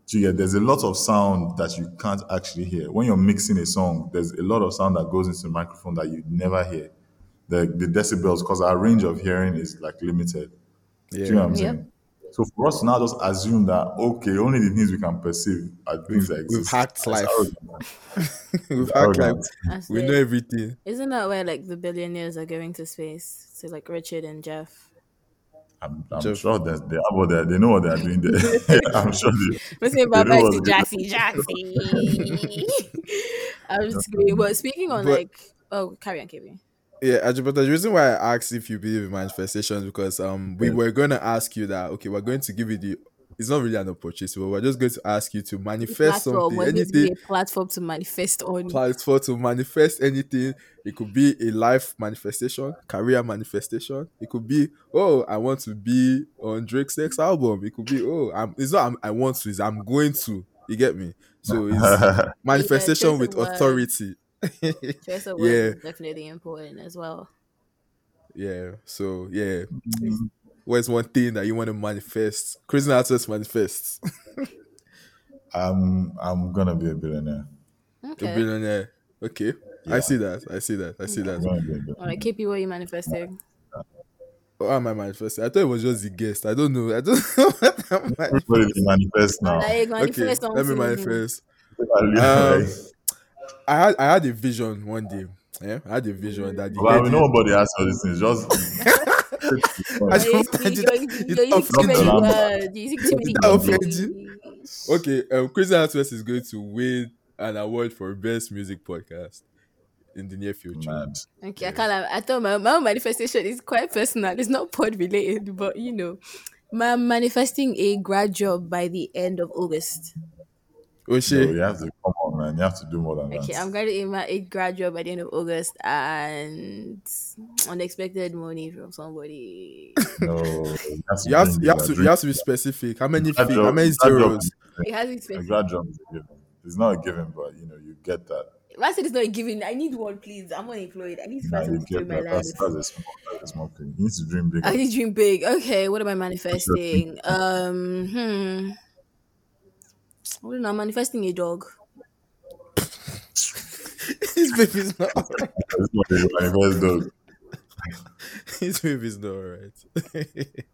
[SPEAKER 1] So yeah, there's a lot of sound that you can't actually hear. When you're mixing a song, there's a lot of sound that goes into the microphone that you never hear. The the decibels, because our range of hearing is like limited. Do you know what I'm
[SPEAKER 2] Yep.
[SPEAKER 1] saying? So for us to now just assume that okay, only the things we can perceive are things that exist.
[SPEAKER 3] hacked life. We've hacked like
[SPEAKER 1] God.
[SPEAKER 3] We know everything.
[SPEAKER 2] Isn't that where like the billionaires are going to space? So like Richard and Jeff.
[SPEAKER 1] I'm, I'm
[SPEAKER 3] Jeff.
[SPEAKER 1] sure that they have what they they know what they're doing there. I'm sure they,
[SPEAKER 2] Let's say bye bye to Jassy Jassy. I'm just kidding. But speaking on
[SPEAKER 3] But-
[SPEAKER 2] like oh carry on, carry on.
[SPEAKER 3] Yeah, Ajay, but the reason why I asked if you believe in manifestations because um we
[SPEAKER 1] Yeah.
[SPEAKER 3] were going to ask you that okay we're going to give you the it's not really an opportunity but we're just going to ask you to manifest
[SPEAKER 2] Platform.
[SPEAKER 3] something
[SPEAKER 2] What needs to be
[SPEAKER 3] anything
[SPEAKER 2] a platform to manifest on?
[SPEAKER 3] platform to manifest anything it could be a life manifestation career manifestation it could be oh I want to be on Drake's next album it could be oh I'm it's not I'm, I want to it's I'm going to you get me so it's manifestation
[SPEAKER 2] choice
[SPEAKER 3] with authority
[SPEAKER 2] Choice of
[SPEAKER 3] Yeah.
[SPEAKER 2] words is definitely important as well.
[SPEAKER 3] Yeah. So yeah. Mm. What's one thing that you want to manifest? Crazy artist manifests.
[SPEAKER 1] I'm I'm gonna be a billionaire.
[SPEAKER 3] A
[SPEAKER 2] Okay.
[SPEAKER 3] billionaire. Okay. I see that. I see that. I see
[SPEAKER 1] I'm
[SPEAKER 3] that.
[SPEAKER 1] gonna be a billionaire.
[SPEAKER 2] All right, KP, what are you manifesting?
[SPEAKER 3] What am I manifesting? I thought it was just the guest. I don't know. I don't know what I'm manifesting.
[SPEAKER 1] Everybody manifest now.
[SPEAKER 2] Like,
[SPEAKER 3] Okay,
[SPEAKER 2] manifest
[SPEAKER 3] let me manifest.
[SPEAKER 1] Um,
[SPEAKER 3] Um, I had I had a vision one day. Yeah, I had a vision that the
[SPEAKER 1] well, we
[SPEAKER 3] lady-
[SPEAKER 1] know nobody has all This things. Just
[SPEAKER 3] I
[SPEAKER 2] You're
[SPEAKER 3] don't
[SPEAKER 2] using-
[SPEAKER 3] find it-
[SPEAKER 2] you're-
[SPEAKER 3] it
[SPEAKER 2] you're using too many
[SPEAKER 1] offends me.
[SPEAKER 2] words. You're using too many
[SPEAKER 3] That offends
[SPEAKER 2] words.
[SPEAKER 3] Okay, um, Crazy Artist is going to win an award for best music podcast in the near future.
[SPEAKER 1] mad.
[SPEAKER 2] Okay, I can't. lie. I thought my, my manifestation is quite personal. It's not pod related, but you know, my manifesting a grad job by the end of August.
[SPEAKER 3] Oh
[SPEAKER 1] So
[SPEAKER 3] shit.
[SPEAKER 1] you have to come on, man. You have to do more than
[SPEAKER 2] Okay,
[SPEAKER 1] that.
[SPEAKER 2] I'm going to graduating my a grad job by the end of August and unexpected money from somebody.
[SPEAKER 1] No, you have to,
[SPEAKER 3] You have,
[SPEAKER 1] bring
[SPEAKER 3] you have
[SPEAKER 1] the
[SPEAKER 3] to you have to be specific. How many
[SPEAKER 1] Grad
[SPEAKER 3] feet?
[SPEAKER 1] job-
[SPEAKER 3] How many
[SPEAKER 1] grad job
[SPEAKER 3] zeros?
[SPEAKER 2] It has to be
[SPEAKER 1] given. A
[SPEAKER 2] specific.
[SPEAKER 1] grad job is a given. It's not a given, but you know you get that.
[SPEAKER 2] If I said it's not a given, I need one, please. I'm unemployed. I need to
[SPEAKER 1] Nah,
[SPEAKER 2] something to do
[SPEAKER 1] get
[SPEAKER 2] my
[SPEAKER 1] that.
[SPEAKER 2] life.
[SPEAKER 1] That's, that's a small, that's a small thing. You need to dream big.
[SPEAKER 2] I need to dream big. Okay, what am I manifesting? Um, hmm. I don't know. I'm manifesting a dog.
[SPEAKER 3] His baby's not.
[SPEAKER 1] That's what they manifest.
[SPEAKER 3] His baby's not alright.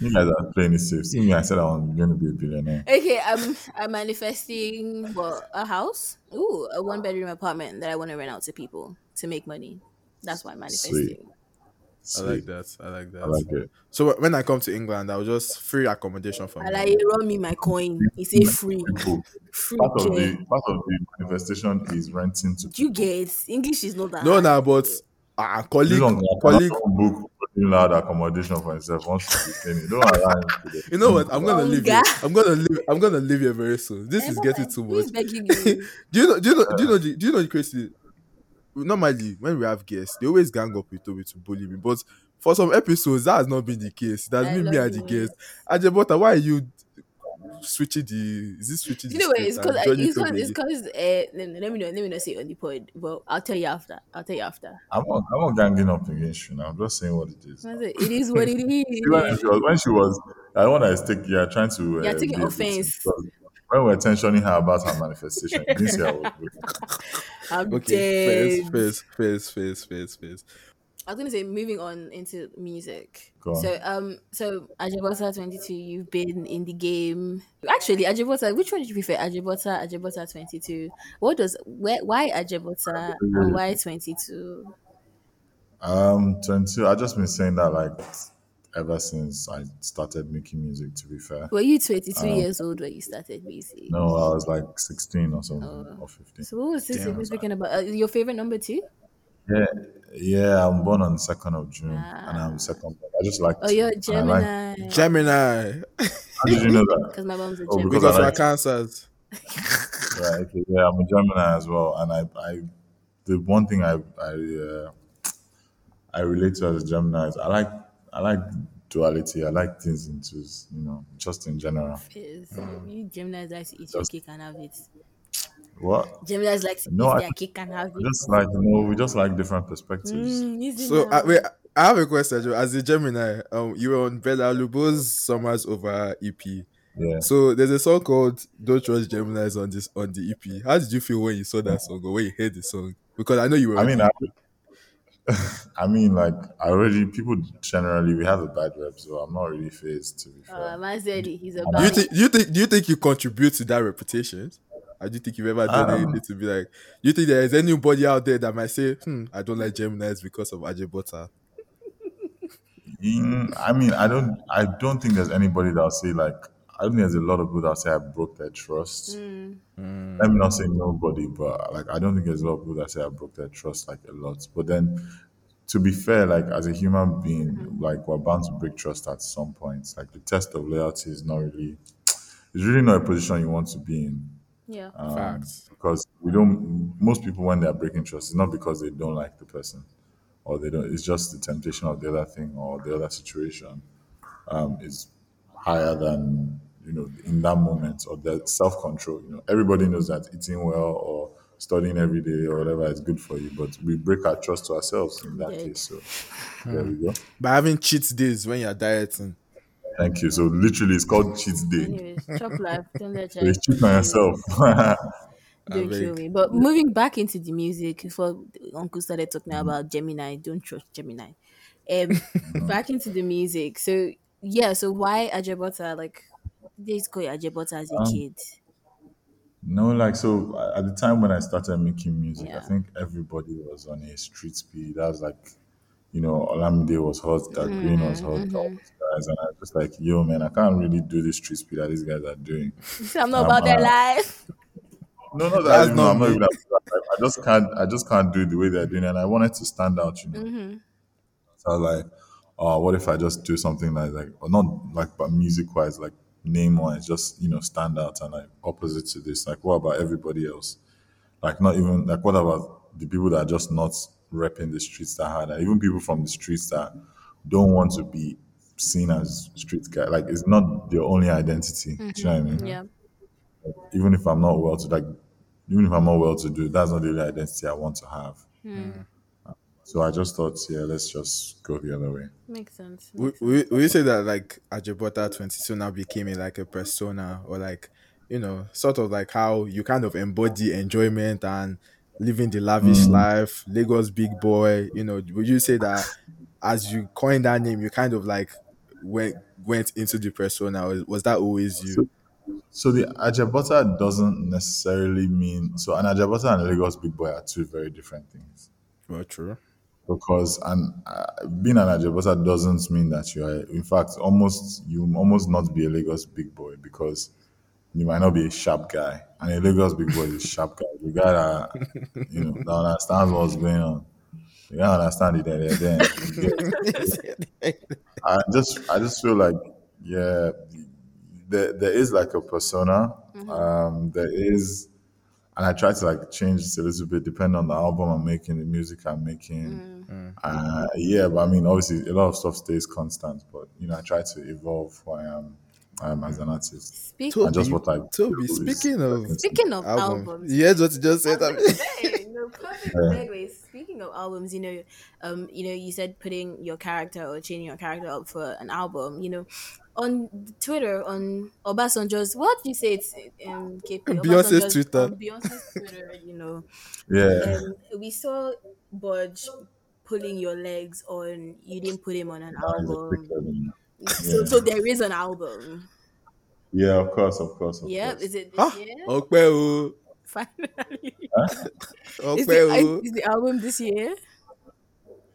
[SPEAKER 1] You guys are playing it safe. See me, I said I'm going to be a billionaire.
[SPEAKER 2] Okay, I'm I'm manifesting what a house. Ooh, a one bedroom apartment that I want to rent out to people to make money. That's what I'm manifesting.
[SPEAKER 3] I like that. I like that.
[SPEAKER 1] I like it.
[SPEAKER 3] So when I come to England, I'll just free accommodation for
[SPEAKER 2] I
[SPEAKER 3] me.
[SPEAKER 2] like it, run me my coin. It's a free,
[SPEAKER 1] People,
[SPEAKER 2] free.
[SPEAKER 1] part of the part of the manifestation is renting to
[SPEAKER 2] Do you get English is not that.
[SPEAKER 3] No,
[SPEAKER 2] no,
[SPEAKER 3] nah, but uh, colleague,
[SPEAKER 1] This one,
[SPEAKER 3] colleague.
[SPEAKER 1] colleague book loud accommodation for himself once to be staying. Don't allow him to do
[SPEAKER 3] You know what? I'm gonna leave here. I'm gonna leave. I'm gonna leave here very soon. This is getting too
[SPEAKER 2] who's
[SPEAKER 3] much.
[SPEAKER 2] begging you?
[SPEAKER 3] do you know? Do you know? Do you know? The, do you know the crazy? Normally, when we have guests, they always gang up with Toby to bully me. But for some episodes, that has not been the case. That's
[SPEAKER 2] I
[SPEAKER 3] been me
[SPEAKER 2] love
[SPEAKER 3] and the
[SPEAKER 2] it.
[SPEAKER 3] guest. Ajebutter, why are you switching the? Is this switching?
[SPEAKER 2] You
[SPEAKER 3] the
[SPEAKER 2] know what? It's because it's because it's because uh, let let me know. Let me not say it on the pod. Well, I'll tell you after. I'll tell you after.
[SPEAKER 1] I'm not, I'm not ganging up against you now. I'm just saying what it is
[SPEAKER 2] it? it is what it is
[SPEAKER 1] Even
[SPEAKER 2] is.
[SPEAKER 1] she was, when she was, I want to take, yeah, trying to.
[SPEAKER 2] You're
[SPEAKER 1] uh,
[SPEAKER 2] taking offense.
[SPEAKER 1] When we're tensioning her about her manifestation, you didn't see her was looking.
[SPEAKER 2] I'm
[SPEAKER 3] Okay,
[SPEAKER 2] dead.
[SPEAKER 3] face, face, face, face, face.
[SPEAKER 2] I was gonna say moving on into music. So um so Ajebutter twenty two, you've been in the game. Actually, Ajebutter, which one did you prefer? Ajebutter, Ajebutter twenty two. What does where why Ajebutter and why twenty two?
[SPEAKER 1] Um, 22. I've just been saying that like ever since I started making music. To be fair,
[SPEAKER 2] Were you twenty two years old when you started music?
[SPEAKER 1] no, I was like 16 or something or 15.
[SPEAKER 2] So what was this
[SPEAKER 3] Damn.
[SPEAKER 2] we're speaking about? Uh, your favorite number two?
[SPEAKER 1] Yeah, yeah. I'm born on the second of June, and I'm second. I just like.
[SPEAKER 2] Oh, you're a
[SPEAKER 1] and I like-
[SPEAKER 2] Gemini.
[SPEAKER 3] Gemini,
[SPEAKER 1] how did you know that?
[SPEAKER 2] Because my mom's a
[SPEAKER 1] Oh,
[SPEAKER 2] Gemini.
[SPEAKER 1] because
[SPEAKER 3] because
[SPEAKER 1] I
[SPEAKER 3] we're
[SPEAKER 1] like-
[SPEAKER 3] cancers.
[SPEAKER 1] Right. Okay. Yeah, I'm a Gemini as well, and I, I, the one thing I, I, uh, I relate to as a Gemini is I like, I like duality. I like things in into you know just in general.
[SPEAKER 2] Is you Geminis like to eat your
[SPEAKER 1] Just-
[SPEAKER 2] cake and have it.
[SPEAKER 1] What?
[SPEAKER 2] Geminis like to
[SPEAKER 1] No,
[SPEAKER 2] eat
[SPEAKER 1] I-
[SPEAKER 2] their cake and have it.
[SPEAKER 1] Just like you know, we just like different perspectives.
[SPEAKER 2] Mm,
[SPEAKER 3] So
[SPEAKER 2] now.
[SPEAKER 3] uh, wait, I have a question. Joe. As a Gemini, um, you were on Bella Alubo's "Summers Over" EP.
[SPEAKER 1] Yeah.
[SPEAKER 3] So there's a song called "Don't Trust Gemini's" on this on the EP. How did you feel when you saw that song or when you heard the song? Because I know you were.
[SPEAKER 1] I mean, I, I mean, like I already people generally we have a bad rep, so I'm not really phased to be fair.
[SPEAKER 2] Uh, man said he's a
[SPEAKER 3] do you think? Do you think? Do you think you contribute to that reputation? I do think you've ever done
[SPEAKER 1] Um,
[SPEAKER 3] anything to be like? Do you think there is anybody out there that might say, "Hmm, I don't like Gemini's because of Ajebutter"?
[SPEAKER 1] Mm, I mean, I don't, I don't think there's anybody that'll say like, I don't think there's a lot of people that say I broke their trust.
[SPEAKER 2] Mm.
[SPEAKER 1] Let me not say nobody, but like, I don't think there's a lot of people that say I broke their trust like a lot. But then, to be fair, like as a human being, like we're bound to break trust at some point. Like the test of loyalty is not really, it's really not a position you want to be in.
[SPEAKER 2] Yeah.
[SPEAKER 1] Um,
[SPEAKER 3] Facts.
[SPEAKER 1] because we don't most people when they're breaking trust it's not because they don't like the person or they don't it's just the temptation of the other thing or the other situation um is higher than you know in that moment or the self-control you know everybody knows that eating well or studying every day or whatever is good for you but we break our trust to ourselves in that
[SPEAKER 2] Dead.
[SPEAKER 1] case so there we go
[SPEAKER 3] By having cheat days when you're dieting.
[SPEAKER 1] thank you so literally it's called cheat day
[SPEAKER 2] Anyways, chop life. Don't let
[SPEAKER 1] so it's cheat on
[SPEAKER 2] your
[SPEAKER 1] yourself
[SPEAKER 2] Don't
[SPEAKER 3] beg.
[SPEAKER 2] kill me. But moving back into the music, before Uncle started talking
[SPEAKER 1] Mm-hmm.
[SPEAKER 2] about Gemini, don't trust Gemini. Um, back into the music. So yeah, so why Ajebutter? Like they used to call you Ajebutter as a
[SPEAKER 1] Um,
[SPEAKER 2] kid.
[SPEAKER 1] No, like so uh, at the time when I started making music,
[SPEAKER 2] Yeah.
[SPEAKER 1] I think everybody was on a street speed. That was like, you know, Olamide was hot, that Green was hot,
[SPEAKER 2] Mm-hmm,
[SPEAKER 1] these guys, and I was just like, yo, man, I can't really do this street speed that these guys are doing.
[SPEAKER 2] I'm not
[SPEAKER 1] um,
[SPEAKER 2] about their
[SPEAKER 1] uh,
[SPEAKER 2] life.
[SPEAKER 1] No, no,
[SPEAKER 3] That's
[SPEAKER 1] that, you
[SPEAKER 3] not
[SPEAKER 1] I'm not
[SPEAKER 3] me.
[SPEAKER 1] even. I just can't. I just can't do it the way they're doing, it. and I wanted to stand out, you know.
[SPEAKER 2] Mm-hmm.
[SPEAKER 1] So I was like, oh, what if I just do something like, like, or not like, but music wise, like name wise, just you know, stand out and like opposite to this. Like, what about everybody else? Like, not even like, what about the people that are just not repping the streets that hard? And even people from the streets that don't want to be seen as street guy. Like, it's not their only identity. Do you know what I mm-hmm. mean?
[SPEAKER 2] Yeah.
[SPEAKER 1] Even if I'm not well to like, even if I'm not well to do, that's not the only identity I want to have. Mm. So I just thought, yeah, let's just go the other way.
[SPEAKER 2] Makes sense.
[SPEAKER 3] Will, will will you say that like Ajebutter 22 now became a, like a persona or like you know sort of like how you kind of embody enjoyment and living the lavish mm. life Lagos big boy you know would you say that as you coined that name you kind of like went went into the persona or was that always you
[SPEAKER 1] So the Ajebutter doesn't necessarily mean so an Ajebutter and a Lagos big boy are two very different things.
[SPEAKER 3] well true
[SPEAKER 1] Because an uh, being an Ajebutter doesn't mean that you are. In fact, almost you almost not be a Lagos big boy because you might not be a sharp guy, and a Lagos big boy is a sharp guy. You gotta, you know that understands what's going on. You don't understand it there, then. You I just I just feel like yeah, there there is like a persona. Um, there is, and I try to like change it a little bit depending on the album I'm making, the music I'm making. Uh, yeah, but I mean, obviously, a lot of stuff stays constant. But you know, I try to evolve who I am um, as an artist.
[SPEAKER 2] Speaking
[SPEAKER 1] And just what I
[SPEAKER 3] Toby,
[SPEAKER 1] do is-
[SPEAKER 3] speaking of
[SPEAKER 2] speaking of
[SPEAKER 3] album,
[SPEAKER 2] albums,
[SPEAKER 3] yes, heard what you just said
[SPEAKER 2] Hey, no, perfect segue. Speaking of albums, you know, um, you know, you said putting your character or changing your character up for an album. You know, on Twitter, on Obasanjo's, what do you say? It's um, KP,
[SPEAKER 3] Beyonce's Twitter.
[SPEAKER 2] on Beyonce's Twitter. You know,
[SPEAKER 1] Yeah,
[SPEAKER 2] um, we saw Budge pulling your legs on. You didn't put him on an album. So, so there is an album.
[SPEAKER 1] yeah, of course, of course, of
[SPEAKER 2] Yep.
[SPEAKER 1] course.
[SPEAKER 2] Is it this
[SPEAKER 3] Huh?
[SPEAKER 2] year?
[SPEAKER 3] Ọpẹ́ o,
[SPEAKER 2] Finally. Is the, is the album this year?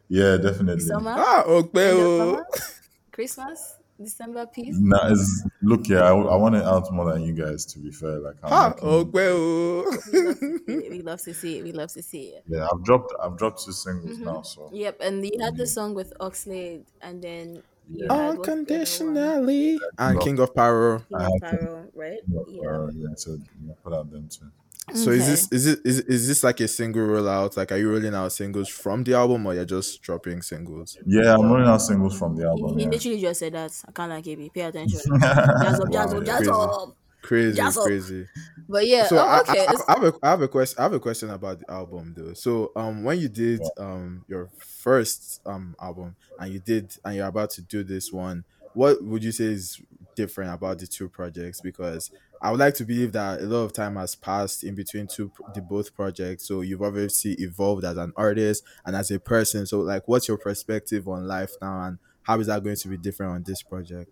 [SPEAKER 1] Yeah, definitely.
[SPEAKER 2] Summer?
[SPEAKER 3] Ah, ọpẹ́
[SPEAKER 2] End of
[SPEAKER 3] o.
[SPEAKER 2] summer? Christmas? December piece?
[SPEAKER 1] Nah, it's, look, yeah, I, I want it out more than you guys. To be fair, like I'm
[SPEAKER 3] Ah,
[SPEAKER 1] making-
[SPEAKER 3] ọpẹ́ o.
[SPEAKER 2] We love to see it. We love to see it.
[SPEAKER 1] yeah, I've dropped, I've dropped two singles
[SPEAKER 2] Mm-hmm.
[SPEAKER 1] now, so
[SPEAKER 2] Yep, and you had the song with Oxlade, and then
[SPEAKER 1] Yeah.
[SPEAKER 2] had what's the other one?
[SPEAKER 3] Unconditionally. And King of Power.
[SPEAKER 2] King of Pyro, right?
[SPEAKER 1] yeah,
[SPEAKER 2] Yeah.
[SPEAKER 1] uh, yeah, so yeah, put out them too.
[SPEAKER 3] So is this is it is is this like a single rollout? Like, are you rolling out singles from the album, or you're just dropping singles?
[SPEAKER 1] Yeah, I'm rolling out singles from the album.
[SPEAKER 2] he
[SPEAKER 1] Yeah.
[SPEAKER 2] literally just said that. I can't like KB. Pay attention. Jazz up, jazz
[SPEAKER 3] Wow,
[SPEAKER 2] up, jazz
[SPEAKER 3] crazy.
[SPEAKER 2] up.
[SPEAKER 3] Crazy,
[SPEAKER 2] Jazz up.
[SPEAKER 3] crazy.
[SPEAKER 2] But yeah,
[SPEAKER 3] So
[SPEAKER 2] oh,
[SPEAKER 3] I,
[SPEAKER 2] okay.
[SPEAKER 3] I,
[SPEAKER 2] It's-
[SPEAKER 3] I, have a, I have a question. I have a question about the album though. So um, when you did um your first um album and you did and you're about to do this one, what would you say is different about the two projects? Because I would like to believe that a lot of time has passed in between two the both projects. So you've obviously evolved as an artist and as a person. So like, what's your perspective on life now, and how is that going to be different on this project?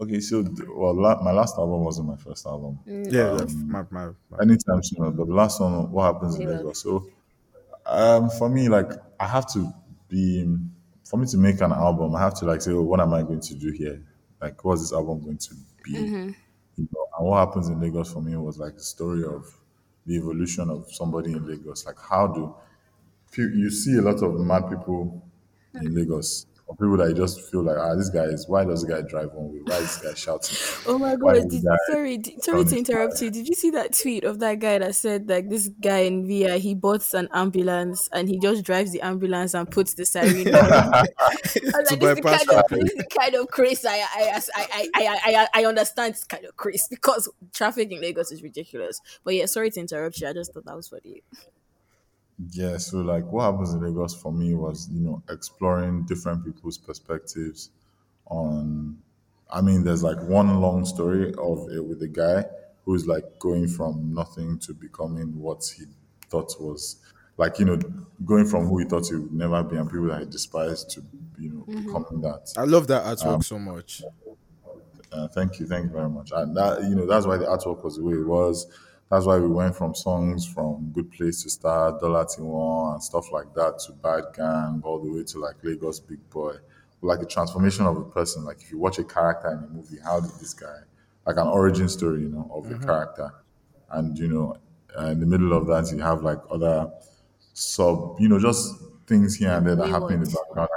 [SPEAKER 1] Okay, so well, la- my last album wasn't my first album. Mm.
[SPEAKER 3] Yeah, um, the- my, my, my
[SPEAKER 1] Anytime soon, but the last one, what happens in Lagos. So, um, for me, like I have to be, for me to make an album, I have to like say, oh, what am I going to do here? Like, what's this album going to be? You know, and what happens in Lagos for me was like the story of the evolution of somebody in Lagos. Like, how do you see a lot of mad people in Lagos? Or people that you just feel like, ah, this guy is. Why does this guy drive one way? Why is this guy shouting?
[SPEAKER 2] Oh my god! Did,
[SPEAKER 1] that-
[SPEAKER 2] sorry, did, sorry to interrupt you. Did you see that tweet of that guy that said like this guy in VIA he bought an ambulance and he just drives the ambulance and puts the siren on. I was like, this, is the kind of, this is the kind of craze I I, I, I, I, I, I understand it's kind of craze because traffic in Lagos is ridiculous. But yeah, sorry to interrupt you. I just thought that was funny.
[SPEAKER 1] Yeah, so like what happens in Lagos for me was, you know, exploring different people's perspectives on I mean, there's like one long story of it with a guy who's like going from nothing to becoming what he thought was like, you know, going from who he thought he would never be and people that he despised to, you know, becoming that.
[SPEAKER 3] I love that artwork so much.
[SPEAKER 1] Uh, thank you, thank you very much. And that you know that's why the artwork was the way it was. That's why we went from songs from Good Place to Start, Dollar One, and stuff like that to Bad Gang, all the way to like Lagos Big Boy. Like the transformation of a person. Like if you watch a character in a movie, how did this guy, like an origin story, you know, of a character, and you know, uh, in the middle of that you have like other sub, you know, just things here and there that happen in the background.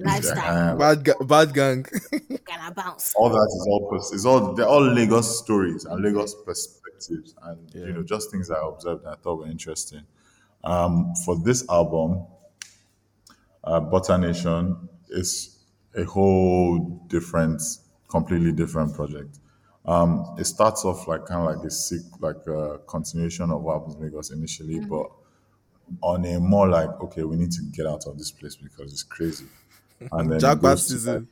[SPEAKER 2] Lifestyle.
[SPEAKER 3] Bad, ga- bad gang.
[SPEAKER 1] All that is all pers- it's all they're all Lagos stories and Lagos perspectives and you know just things I observed and I thought were interesting. Um, for this album, uh, Butter Nation is a whole different, completely different project. Um, it starts off like kind of like a sick, like a continuation of what happens in Lagos initially, but on a more like okay, we need to get out of this place because it's crazy. And then it
[SPEAKER 3] Jackpot
[SPEAKER 1] goes to,
[SPEAKER 3] season.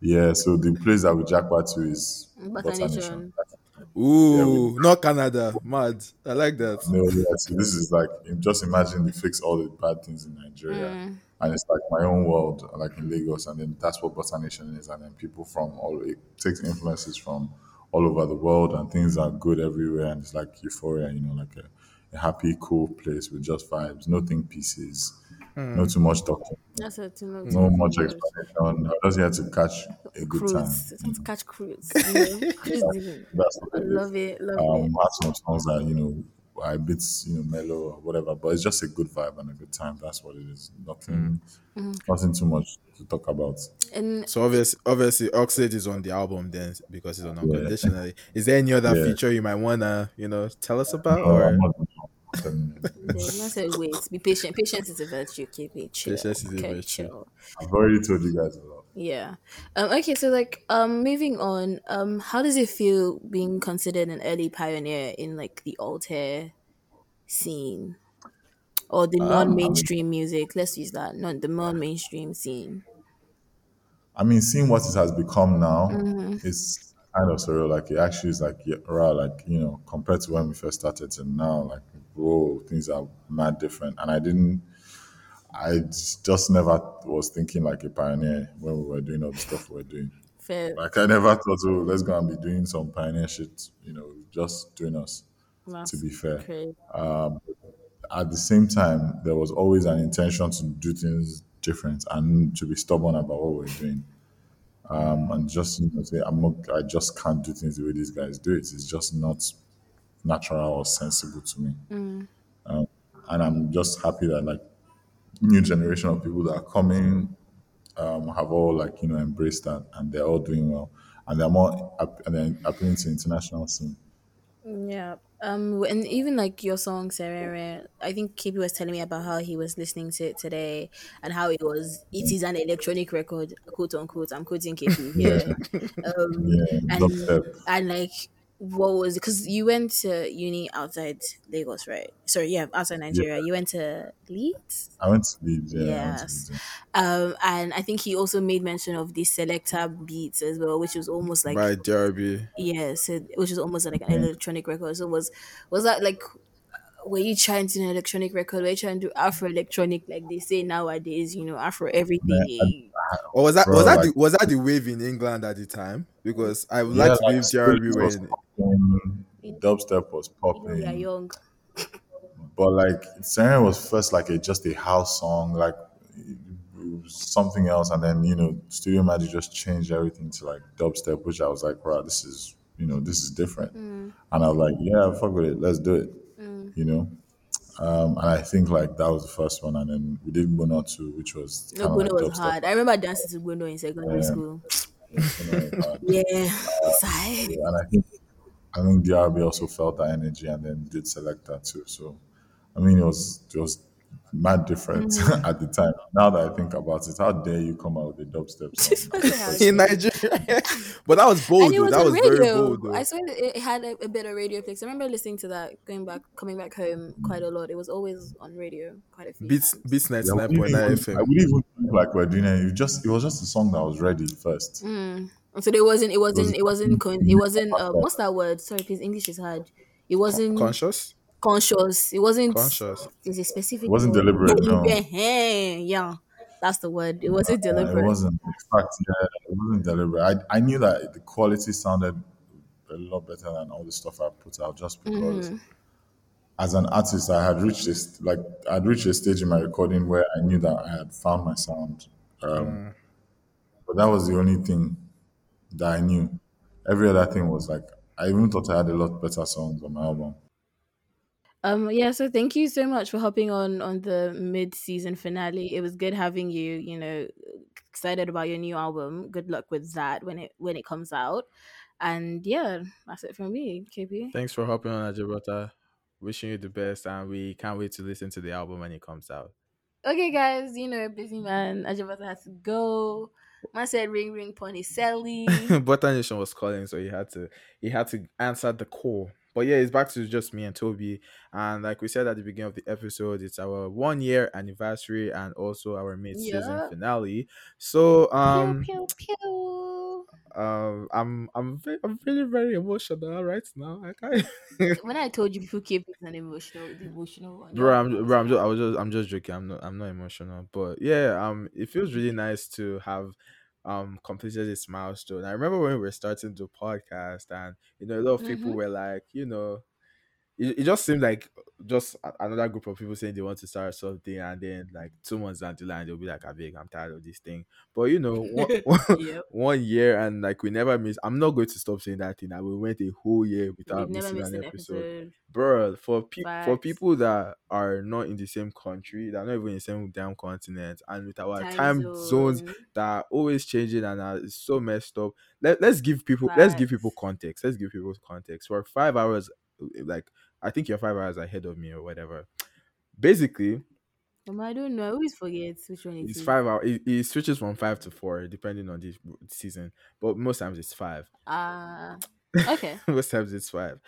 [SPEAKER 1] yeah, so the place that we jackpot to is
[SPEAKER 2] Butter
[SPEAKER 1] Butter
[SPEAKER 2] Nation.
[SPEAKER 1] Nation.
[SPEAKER 3] Ooh, not Canada. Mad. I like that.
[SPEAKER 1] No, yeah, so this is like just imagine they fix all the bad things in Nigeria, mm. and it's like my own world, like in Lagos, and then that's what Butter Nation is, and then people from all it takes influences from all over the world, and things are good everywhere, and it's like euphoria, you know, like a, a happy, cool place with just vibes, no think pieces, no mm. too much talking,
[SPEAKER 2] That's it. To know,
[SPEAKER 1] no much explanation. I just here to catch a good time.
[SPEAKER 2] Cruise. It's time to catch cruise. You know? Cruising.
[SPEAKER 1] That's
[SPEAKER 2] I
[SPEAKER 1] what it is.
[SPEAKER 2] love it. Love
[SPEAKER 1] um,
[SPEAKER 2] it.
[SPEAKER 1] have some songs that you know I a bit you know mellow or whatever, but it's just a good vibe and a good time. That's what it is. Nothing, mm. mm-hmm. nothing too much to talk about.
[SPEAKER 2] And
[SPEAKER 3] So obviously, obviously, Oxlade is on the album then because it's on unconditionally. Is there any other
[SPEAKER 1] Yeah.
[SPEAKER 3] feature you might wanna, you know, tell us about?
[SPEAKER 1] Oh,
[SPEAKER 3] Or
[SPEAKER 1] I'm not telling you.
[SPEAKER 2] Yeah, I said wait. Be patient. Patience is a virtue. Keep it chill.
[SPEAKER 3] Patience is a
[SPEAKER 2] okay,
[SPEAKER 3] virtue.
[SPEAKER 2] chill.
[SPEAKER 1] I've already told you guys a lot.
[SPEAKER 2] Yeah. Um, okay, so like um moving on, um how does it feel being considered an early pioneer in like the alter scene? Or the non mainstream music. Let's use that. Not the non mainstream scene.
[SPEAKER 1] I mean, seeing what it has become now is kind of surreal. Like it actually is like yeah, raw, like you know, compared to when we first started to now, like whoa, things are mad different. And I didn't, I just never was thinking like a pioneer when we were doing all the stuff we were doing.
[SPEAKER 2] Fair.
[SPEAKER 1] Like I never thought, oh, let's go and be doing some pioneer shit. You know, just doing us.
[SPEAKER 2] That's
[SPEAKER 1] To be fair,
[SPEAKER 2] crazy.
[SPEAKER 1] at the same time, there was always an intention to do things different and to be stubborn about what we're doing. Um, and just you know, say, I'm not, I just can't do things the way these guys do it. It's just not natural or sensible to me. Um, and I'm just happy that like new generation of people that are coming um, have all like you know embraced that and they're all doing well and they're more and they're appealing to the international scene
[SPEAKER 2] Yeah. Um and even like your song Serere, I think KP was telling me about how he was listening to it today and how it was it is an electronic record, quote unquote. I'm quoting KP
[SPEAKER 1] Yeah,
[SPEAKER 2] here. Um
[SPEAKER 1] yeah,
[SPEAKER 2] and and like what was because you went to uni outside Lagos, right? Sorry, yeah, outside
[SPEAKER 1] Yeah,
[SPEAKER 2] Nigeria. You went to Leeds?
[SPEAKER 1] I went to Leeds. Yeah, I to
[SPEAKER 2] Yes.
[SPEAKER 1] Leeds.
[SPEAKER 2] Um and I think he also made mention of the selector beats as well, which was almost like
[SPEAKER 3] by DRB.
[SPEAKER 2] yeah, so which was almost like an
[SPEAKER 1] Yeah.
[SPEAKER 2] electronic record. So was was that like were you trying to do an electronic record? Were you trying to do Afro electronic like they say nowadays? You know, Afro everything.
[SPEAKER 3] Or was that
[SPEAKER 1] Bro,
[SPEAKER 3] was that
[SPEAKER 1] like-
[SPEAKER 3] the, was that the wave in England at the time? Because I would
[SPEAKER 1] Yeah,
[SPEAKER 3] like to believe
[SPEAKER 1] Skrillex
[SPEAKER 3] DRB
[SPEAKER 1] was popping, dubstep was
[SPEAKER 2] You know,
[SPEAKER 1] popping.
[SPEAKER 2] we are young.
[SPEAKER 1] But like Siren was first like a just a house song, like something else, and then you know Studio Magic just changed everything to like dubstep, which I was like, wow, this is you know this is different,
[SPEAKER 2] Mm.
[SPEAKER 1] and I was like, yeah, fuck with it, let's do it, you know. Um, and I think like that was the first one, and then we did Bono too, which was
[SPEAKER 2] No, Bono
[SPEAKER 1] like
[SPEAKER 2] was hard. I remember dancing to Bono in secondary
[SPEAKER 1] Yeah.
[SPEAKER 2] school.
[SPEAKER 1] know, uh,
[SPEAKER 2] Yeah,
[SPEAKER 1] and I think I think DRB also felt that energy and then did select that too. So I mean it was it was mad different
[SPEAKER 2] Mm-hmm.
[SPEAKER 1] at the time. Now that I think about it, how dare you come out with a dubstep song?
[SPEAKER 3] in Nigeria. but that was bold
[SPEAKER 2] and it was
[SPEAKER 3] That
[SPEAKER 2] on
[SPEAKER 3] was very bold though.
[SPEAKER 2] I swear it had a, a bit of radio flicks. I remember listening to that going back, coming back home quite a lot. It was always on radio quite a few
[SPEAKER 3] Beats
[SPEAKER 2] times.
[SPEAKER 3] Beats ninety
[SPEAKER 1] Yeah,
[SPEAKER 3] nine
[SPEAKER 1] we
[SPEAKER 3] point
[SPEAKER 1] didn't
[SPEAKER 3] nine
[SPEAKER 1] even- I wouldn't even think like we're doing it. It just it was just a song that was ready first.
[SPEAKER 2] Mm. So it wasn't. It wasn't. It wasn't. Con- it wasn't. Uh, what's that word? Sorry, please. English is hard. It wasn't
[SPEAKER 3] Conscious?
[SPEAKER 2] Conscious. It wasn't.
[SPEAKER 3] Conscious.
[SPEAKER 2] There's a specific.
[SPEAKER 1] It wasn't
[SPEAKER 2] word.
[SPEAKER 1] deliberate, no.
[SPEAKER 2] Yeah, that's the word. It wasn't deliberate.
[SPEAKER 1] it wasn't in fact, yeah, it wasn't deliberate. I, I knew that the quality sounded a lot better than all the stuff I put out just because
[SPEAKER 2] Mm-hmm.
[SPEAKER 1] as an artist I had reached this like I'd reached a stage in my recording where I knew that I had found my sound. Um, but that was the only thing that I knew. Every other thing was like I even thought I had a lot better songs on my album.
[SPEAKER 2] Um. Yeah. So thank you so much for hopping on on the mid season finale. It was good having you. You know, excited about your new album. Good luck with that when it when it comes out. And yeah, that's it from me, KP.
[SPEAKER 3] Thanks for hopping on Ajebutter. Wishing you the best and we can't wait to listen to the album when it comes out.
[SPEAKER 2] Okay, guys, you know, busy man. Ajebutter has to go. Man said ring ring pony Sally.
[SPEAKER 3] Butter Nation was calling, so he had to he had to answer the call. But yeah, it's back to just me and Toby. And like we said at the beginning of the episode, it's our one year anniversary and also our mid season
[SPEAKER 2] Yeah.
[SPEAKER 3] finale. So um
[SPEAKER 2] pew pew pew.
[SPEAKER 3] um I'm I'm ve- I'm feeling very emotional right now. I can't
[SPEAKER 2] When I told you people keep it an emotional, emotional one.
[SPEAKER 3] bro, I'm, bro, I'm just, I was just, I'm just joking. I'm not, I'm not emotional, but yeah, um, it feels really nice to have, um, completed this milestone. I remember when we were starting the podcast, and you know, a lot of people
[SPEAKER 2] Mhm.
[SPEAKER 3] were like, you know, it, it just seemed like just another group of people saying they want to start something, and then like two months down the line, they'll be like, "I I'm tired of this thing." But you know, one,
[SPEAKER 2] Yep.
[SPEAKER 3] one year, and like we never miss. I'm not going to stop saying that thing. And we went a whole year without missing an
[SPEAKER 2] an
[SPEAKER 3] episode
[SPEAKER 2] episode.
[SPEAKER 3] bro for pe- for people that are not in the same country that are not even in the same damn continent and with our time, zones
[SPEAKER 2] zone.
[SPEAKER 3] that are always changing and are so messed up Let, let's give people let's give people context let's give people context for five hours like i think you're five hours ahead of me or whatever basically
[SPEAKER 2] Um, I don't know. I always forget which one it
[SPEAKER 3] it's
[SPEAKER 2] is.
[SPEAKER 3] five hours it, it switches from five to four depending on the season but most times it's five
[SPEAKER 2] Ah, okay.
[SPEAKER 3] most times it's five.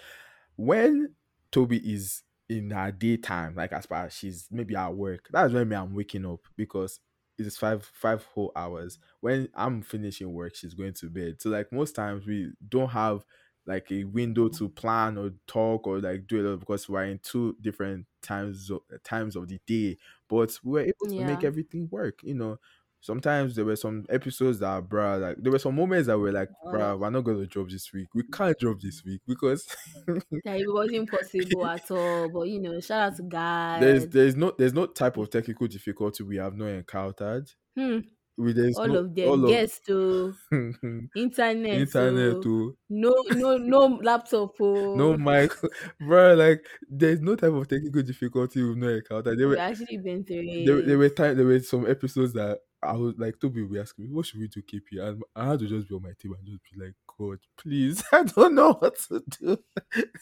[SPEAKER 3] When Toby is in her daytime, like as far as she's maybe at work, that's when me I'm waking up because it's five five whole hours. When I'm finishing work, she's going to bed. So like most times we don't have like a window to plan or talk or like do it because we're in two different times of, times of the day. But we were able to make everything work, you know. Sometimes there were some episodes that, bruh, like there were some moments that were like, bruh, we're not gonna drop this week. We can't drop this week because
[SPEAKER 2] That it wasn't possible at all. But you know, shout out to God.
[SPEAKER 3] there's there's no there's no type of technical difficulty we have not encountered.
[SPEAKER 2] Hmm.
[SPEAKER 3] We there's
[SPEAKER 2] all
[SPEAKER 3] no,
[SPEAKER 2] of them.
[SPEAKER 3] all
[SPEAKER 2] Yes, to oh. internet.
[SPEAKER 3] internet
[SPEAKER 2] oh.
[SPEAKER 3] to
[SPEAKER 2] No, no, no laptop. Oh.
[SPEAKER 3] no mic, bro. Like there's no type of technical difficulty we've not encountered. There
[SPEAKER 2] We've
[SPEAKER 3] were
[SPEAKER 2] actually been through
[SPEAKER 3] there, there were time there were some episodes that I was like, Toby be asking me, what should we do, KP? And I had to just be on my table and just be like, God, please, I don't know what to do.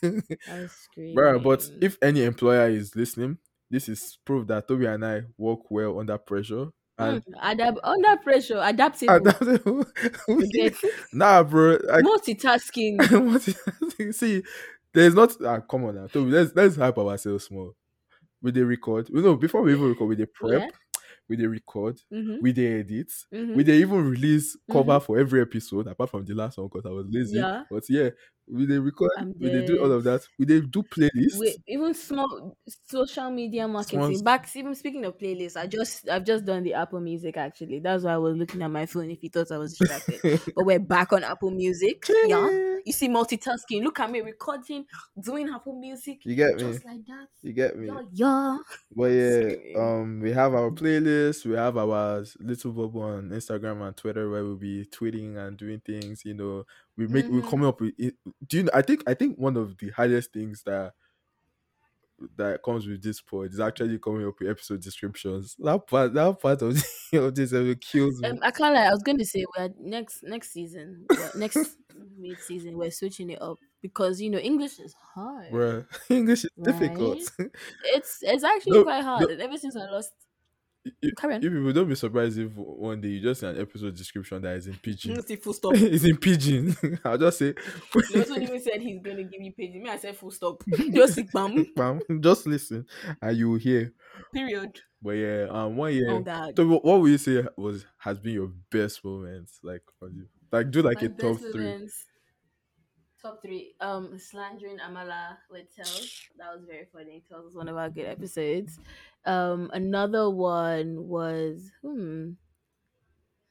[SPEAKER 2] That's great.
[SPEAKER 3] Bruh, but if any employer is listening, this is proof that Toby and I work well under pressure. And
[SPEAKER 2] Adap- under pressure, adaptable,
[SPEAKER 3] adaptable. Nah, bro. I,
[SPEAKER 2] multitasking.
[SPEAKER 3] is- see, there's not. Ah, come on now, Toby. Let's let's hype ourselves more. We they record. You know, before we even record, we they prep.
[SPEAKER 2] Yeah.
[SPEAKER 3] We they record.
[SPEAKER 2] Mhm,
[SPEAKER 3] We they edit.
[SPEAKER 2] mhm.
[SPEAKER 3] We they even release cover for every episode, apart from the last one because I was lazy.
[SPEAKER 2] Yeah.
[SPEAKER 3] But yeah, we they record. We they do all of that. We they do playlists.
[SPEAKER 2] Wait, even small social media marketing.
[SPEAKER 3] Small-
[SPEAKER 2] Back even speaking of playlists, I just I've just done the Apple Music actually. That's why I was looking at my phone if you thought I was distracted. but we're back on Apple Music. Yeah. You see multitasking. Look at me recording, doing Apple Music.
[SPEAKER 3] You get me?
[SPEAKER 2] Just like that.
[SPEAKER 3] You get me?
[SPEAKER 2] Yeah, yeah.
[SPEAKER 3] But yeah, um, we have our playlist. We have our little bubble on Instagram and Twitter where we'll be tweeting and doing things. You know, we make we
[SPEAKER 2] Mhm.
[SPEAKER 3] coming up with. It. Do you? know- I think I think one of the hardest things that that comes with this pod is actually coming up with episode descriptions. That part, that part of, of this episode kills me.
[SPEAKER 2] Um, I can't lie. I was going to say we're next next season, next mid season, we're switching it up because you know English is hard.
[SPEAKER 3] Bruh, English is difficult.
[SPEAKER 2] It's it's actually
[SPEAKER 3] No,
[SPEAKER 2] quite hard. And ever since I lost,
[SPEAKER 3] you,
[SPEAKER 2] carry on.
[SPEAKER 3] you people don't be surprised if one day you just see an episode description that is in pidgin.
[SPEAKER 2] See, full stop.
[SPEAKER 3] it's in pidgin. I'll just say
[SPEAKER 2] He also even said he's going to give me pages. Me, I said full stop. Just sick bam.
[SPEAKER 3] Bam, just listen and you will hear.
[SPEAKER 2] Period.
[SPEAKER 3] But yeah, um, one year.
[SPEAKER 2] Oh God.
[SPEAKER 3] So what what would you say was has been your best moment? Like, for you? like do like
[SPEAKER 2] My
[SPEAKER 3] a top
[SPEAKER 2] best
[SPEAKER 3] three.
[SPEAKER 2] Top three. Um, slandering Amala with Tells. That was very funny. Tells was one of our good episodes. Um, another one was hmm.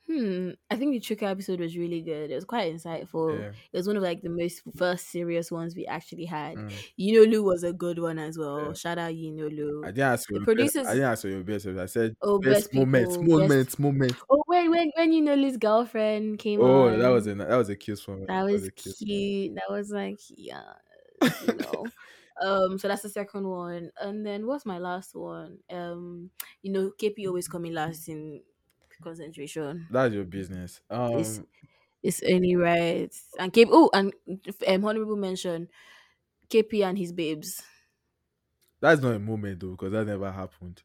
[SPEAKER 2] Hmm. I think the Trigger episode was really good. It was quite insightful.
[SPEAKER 3] Yeah.
[SPEAKER 2] It was one of like the most first serious ones we actually had.
[SPEAKER 3] Mm.
[SPEAKER 2] Yinolu was a good one as well.
[SPEAKER 3] Yeah.
[SPEAKER 2] Shout out Yinolu.
[SPEAKER 3] I didn't ask you.
[SPEAKER 2] The
[SPEAKER 3] your best-
[SPEAKER 2] producers-
[SPEAKER 3] I didn't ask you your best. I said
[SPEAKER 2] Oh,
[SPEAKER 3] best,
[SPEAKER 2] best
[SPEAKER 3] moments,
[SPEAKER 2] people, best-
[SPEAKER 3] moments, moments.
[SPEAKER 2] Oh wait, when when Yinolu's girlfriend came
[SPEAKER 3] Oh,
[SPEAKER 2] on.
[SPEAKER 3] that was a that was a kiss for me.
[SPEAKER 2] That was
[SPEAKER 3] a kiss.
[SPEAKER 2] cute. That was like yeah, you know. um, so that's the second one, and then what's my last one? Um, you know, KP always coming last in concentration.
[SPEAKER 3] That's your business. Um,
[SPEAKER 2] It's- It's only right. And KP. Oh, and um, honorable mention, KP and his babes.
[SPEAKER 3] that's not a moment though, because that never happened.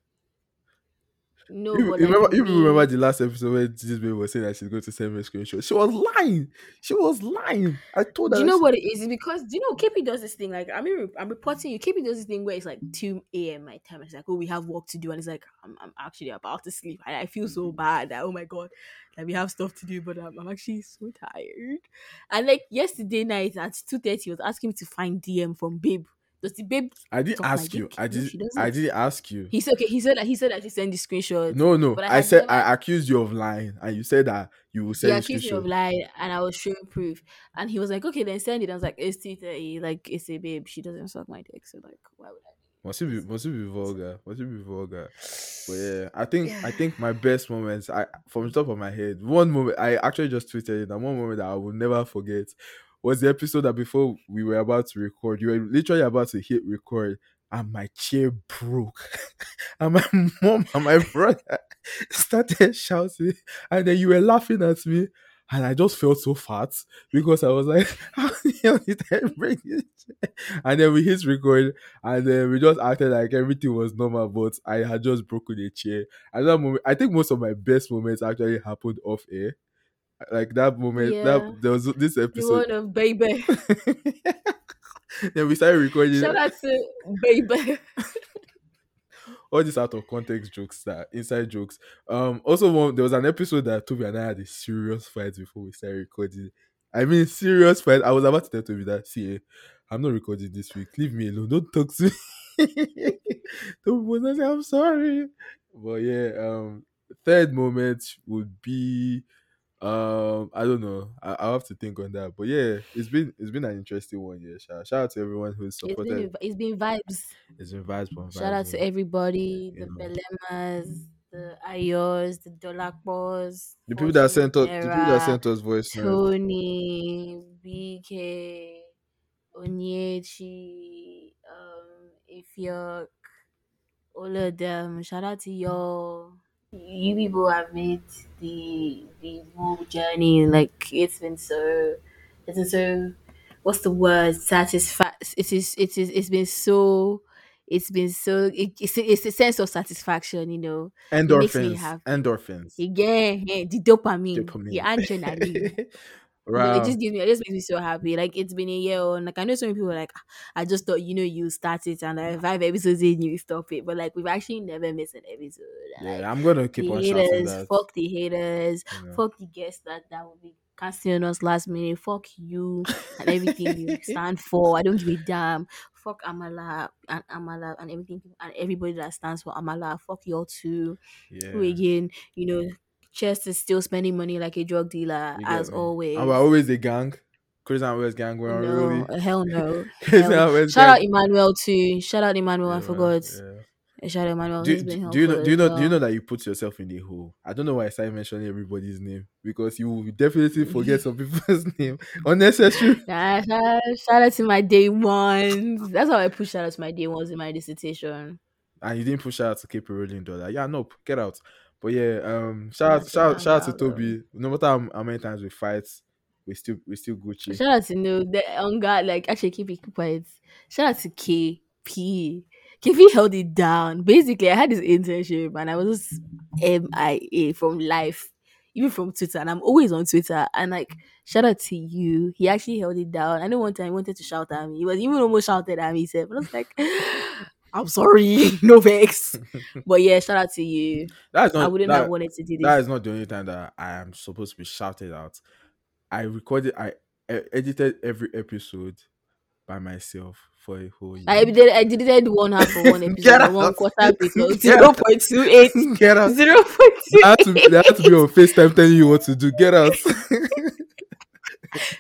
[SPEAKER 2] No,
[SPEAKER 3] you,
[SPEAKER 2] like
[SPEAKER 3] remember, you
[SPEAKER 2] me-
[SPEAKER 3] remember the last episode where this baby was saying that she's going to send me a screenshot. She was lying. She was lying. I told her.
[SPEAKER 2] Do you know what it is? It's because do you know KP does this thing like I mean I'm reporting you. KP does this thing where it's like two a.m. my time. It's like oh we have work to do, and it's like I'm, I'm actually about to sleep, and I feel so mm-hmm. bad that oh my god, that we have stuff to do, but I'm, I'm actually so tired. And like yesterday night at two thirty, he was asking me to find DM from Babe. Does the Babe?
[SPEAKER 3] I didn't ask you. I did.
[SPEAKER 2] doesn't.
[SPEAKER 3] I didn't ask you.
[SPEAKER 2] He said okay. He said that he said that he sent the screenshot.
[SPEAKER 3] No, no.
[SPEAKER 2] But I
[SPEAKER 3] I, said
[SPEAKER 2] never-
[SPEAKER 3] I accused you of lying, and you said that you will
[SPEAKER 2] He
[SPEAKER 3] send a
[SPEAKER 2] accused me of lying, and I was showing proof. And he was like, "Okay, then send it." I was like, "It's two thirty. Like, it's a babe. She doesn't suck my dick, so like, why would I?"
[SPEAKER 3] Must it be? Must it be vulgar? Must it be vulgar? But yeah, I think I think my best moments. I from the top of my head, one moment I actually just tweeted it, and one moment that I will never forget was the episode that before we were about to record, you were literally about to hit record, and my chair broke, and my mom and my brother started shouting, and then you were laughing at me. And I just felt so fat because I was like, how the hell did I break this chair? And then we hit record and then we just acted like everything was normal, but I had just broken a chair. And that moment, I think most of my best moments actually happened off air. Like that moment,
[SPEAKER 2] Yeah.
[SPEAKER 3] that there was this
[SPEAKER 2] The
[SPEAKER 3] episode.
[SPEAKER 2] one of baby.
[SPEAKER 3] then we started recording
[SPEAKER 2] Shout out to baby.
[SPEAKER 3] all these out of context jokes that inside jokes. Um, also one there was an episode that Toby and I had a serious fight before we started recording. I mean, serious fight. I was about to tell Toby that see, eh, I'm not recording this week. Leave me alone. Don't talk to me. Toby was like, I'm sorry. But yeah, um, third moment would be um I don't know. I, I'll have to think on that. But yeah, it's been it's been an interesting one. Yeah, shout, shout out to everyone who's
[SPEAKER 2] It's been,
[SPEAKER 3] supported.
[SPEAKER 2] it's been vibes.
[SPEAKER 3] It's been vibes, from
[SPEAKER 2] Shout out to everybody, the
[SPEAKER 3] You know.
[SPEAKER 2] Belemas, the Ayos, the Dolakbos,
[SPEAKER 3] The people that sent us, the people that sent us voice.
[SPEAKER 2] Tony, BK, Onyechi, um, Ifiok, all of them. Shout out to y'all. You people have made the the whole journey like it's been so it's been so what's the word satisfa it is it is it's been so it's been so it, it's, it's a sense of satisfaction you know it makes me
[SPEAKER 3] Endorphins. Endorphins.
[SPEAKER 2] again eh, the dopamine,
[SPEAKER 3] Dopamine.
[SPEAKER 2] the adrenaline
[SPEAKER 3] Wow.
[SPEAKER 2] it just gives me, it just makes me so happy. Like it's been a year, and like I know so many people are like, "Ah, I just thought you know you start it and like five episodes in you stop it, but like we've actually never missed an episode. Like,
[SPEAKER 3] yeah, I'm gonna keep on
[SPEAKER 2] haters,
[SPEAKER 3] that.
[SPEAKER 2] fuck the haters,
[SPEAKER 3] know.
[SPEAKER 2] fuck the guests that that will be casting on us last minute. Fuck you and everything you stand for. I don't give a damn. Fuck Amala and Amala and everything and everybody that stands for Amala. Fuck y'all too. Who again? You know, Chest is still spending money like a drug dealer as
[SPEAKER 3] me?
[SPEAKER 2] always.
[SPEAKER 3] And we're always a gang. Chris and West gang. We're
[SPEAKER 2] No,
[SPEAKER 3] really.
[SPEAKER 2] hell no.
[SPEAKER 3] Chris
[SPEAKER 2] hell.
[SPEAKER 3] West
[SPEAKER 2] Shout out
[SPEAKER 3] gang.
[SPEAKER 2] Emmanuel too. Shout out Emmanuel. I forgot.
[SPEAKER 3] yeah.
[SPEAKER 2] Shout out Emmanuel.
[SPEAKER 3] Do, do, do you know? Do you know? Do you know that you put yourself in a hole? I don't know why I started mentioning everybody's name because you will definitely forget some people's name. Unnecessary.
[SPEAKER 2] Nah, shout, shout out to my day ones. That's how I push shout out to my day ones in my dissertation.
[SPEAKER 3] and you didn't push out to keep rolling dollar. Yeah, nope, get out. But yeah, um, shout out, shout, shout out to. Toby. No matter how, how many times we fight, we still we still Gucci.
[SPEAKER 2] Shout out to no the on God, like actually keep it quiet. Shout out to KP. KP held it down. Basically, I had this internship and I was just MIA from life, even from Twitter, and I'm always on Twitter. And like, shout out to you. He actually held it down. I know one time he wanted to shout at me. He was even almost shouted at me. He said, but I was like, I'm sorry, no vex. but yeah, shout out to you.
[SPEAKER 3] That's not
[SPEAKER 2] I wouldn't
[SPEAKER 3] that,
[SPEAKER 2] have wanted to do this.
[SPEAKER 3] that is not the only time that I am supposed to be shouted out. I recorded, I edited every episode by myself for a whole year.
[SPEAKER 2] I did I did one half of one episode, one quarter episode,
[SPEAKER 3] Get
[SPEAKER 2] zero
[SPEAKER 3] out.
[SPEAKER 2] point two eight.
[SPEAKER 3] Get out.
[SPEAKER 2] Zero point two.
[SPEAKER 3] They had, to, had to be on FaceTime telling you what to do. Get out.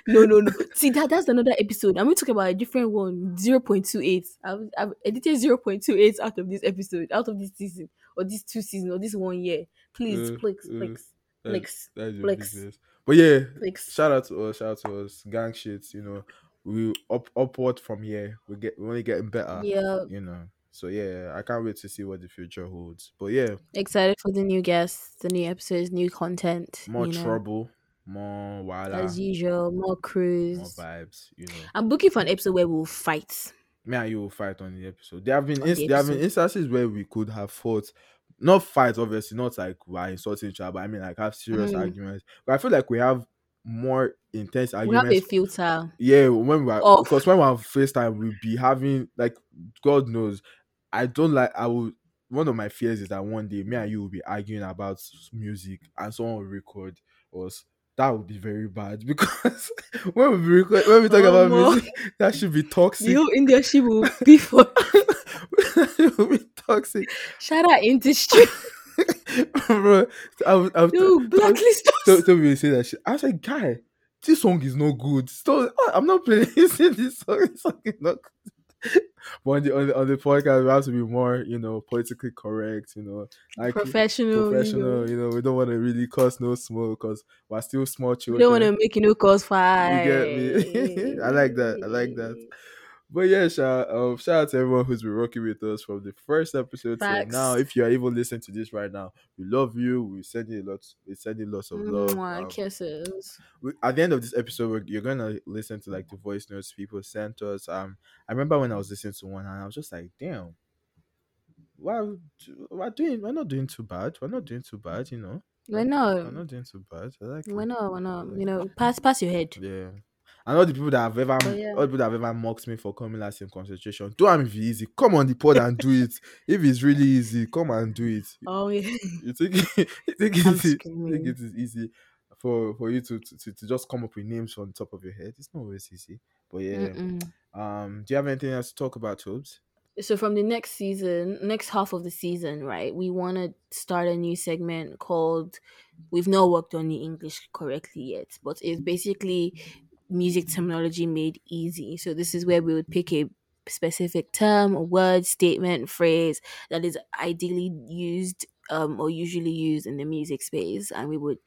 [SPEAKER 2] No, no, no. See that that's another episode. I'm going to talk about a different one. Zero point two eight. I've, I've edited zero point two eight out of this episode, out of this season, or this two season, or this one year. Please,
[SPEAKER 3] Uh,
[SPEAKER 2] please,
[SPEAKER 3] uh,
[SPEAKER 2] please,
[SPEAKER 3] That-
[SPEAKER 2] please,
[SPEAKER 3] that's
[SPEAKER 2] flex.
[SPEAKER 3] business. But yeah,
[SPEAKER 2] please.
[SPEAKER 3] shout out to us, shout out to us, gang shit. You know, we up upward from here. We get we're only getting better.
[SPEAKER 2] Yeah,
[SPEAKER 3] You know. So yeah, I can't wait to see what the future holds. But yeah,
[SPEAKER 2] excited for the new guests, the new episodes, new content.
[SPEAKER 3] more
[SPEAKER 2] you know,
[SPEAKER 3] trouble, more wala,
[SPEAKER 2] as usual, more cruise.
[SPEAKER 3] more vibes. You know,
[SPEAKER 2] I'm looking for an episode where we'll fight.
[SPEAKER 3] me and you will fight on the episode. There have been ins-
[SPEAKER 2] the
[SPEAKER 3] there have been instances where we could have fought, not fight obviously, not like we're insulting each other, but I mean like have serious
[SPEAKER 2] Mm.
[SPEAKER 3] arguments. But I feel like we have more intense arguments.
[SPEAKER 2] We have a filter.
[SPEAKER 3] Yeah, when we are
[SPEAKER 2] Off.
[SPEAKER 3] because when we're on FaceTime, we'll be having like God knows. I don't like I will one of my fears is that one day me and you will be arguing about music and someone will record us. That would be very bad because when we record when we talk oh, about
[SPEAKER 2] Omo.
[SPEAKER 3] music, that should be toxic.
[SPEAKER 2] Whole industry will be for
[SPEAKER 3] it will be toxic.
[SPEAKER 2] shout out industry.
[SPEAKER 3] Bro, I was, I was,
[SPEAKER 2] Dude, blacklist us.
[SPEAKER 3] so we say that shit. I was like, guy, this song is no good. So I'm not playing this song. This song is not good. but on the, on the on the podcast, we have to be more, you know, politically correct. You know, like
[SPEAKER 2] Professional.
[SPEAKER 3] professional.
[SPEAKER 2] You, know.
[SPEAKER 3] We don't want to really cause no smoke because we're still small children.
[SPEAKER 2] We don't want to make you no cause
[SPEAKER 3] You get me? I like that. I like that. But yeah, shout, um, shout out to everyone who's been rocking with us from the first episode till
[SPEAKER 2] Facts.
[SPEAKER 3] now. If you are even listening to this right now, we love you. We send you lots. We send you lots of love.
[SPEAKER 2] Mwah,
[SPEAKER 3] Um,
[SPEAKER 2] kisses.
[SPEAKER 3] we- at the end of this episode, we're, you're gonna listen to like the voice notes people sent us. Um, I remember when I was listening to one, and I was just like, "Damn, Why we're doing, we're not doing too bad. We're not doing too bad, you know.
[SPEAKER 2] We're not.
[SPEAKER 3] We're
[SPEAKER 2] not.
[SPEAKER 3] not doing too bad. I like
[SPEAKER 2] We're
[SPEAKER 3] it.
[SPEAKER 2] not. We're not. You know, pass pass your head.
[SPEAKER 3] Yeah." And all the people that have ever,
[SPEAKER 2] But yeah.
[SPEAKER 3] all people that have ever mocked me for coming last in concentration, do I'm if it's easy. Come on the pod and do it. If it's really easy, come and do it.
[SPEAKER 2] Oh yeah.
[SPEAKER 3] You think, you think,
[SPEAKER 2] I'm
[SPEAKER 3] it, is, you think it is easy for for you to, to to just come up with names on top of your head? It's not always easy. But yeah.
[SPEAKER 2] Mm-mm.
[SPEAKER 3] Um, do you have anything else to talk about, Tobes?
[SPEAKER 2] So from the next season, next half of the season, right? We want to start a new segment called. We've not worked on the English correctly yet, but it's basically music terminology made easy. So this is where we would pick a specific term, a word, statement, phrase that is ideally used um, or usually used in the music space, and we would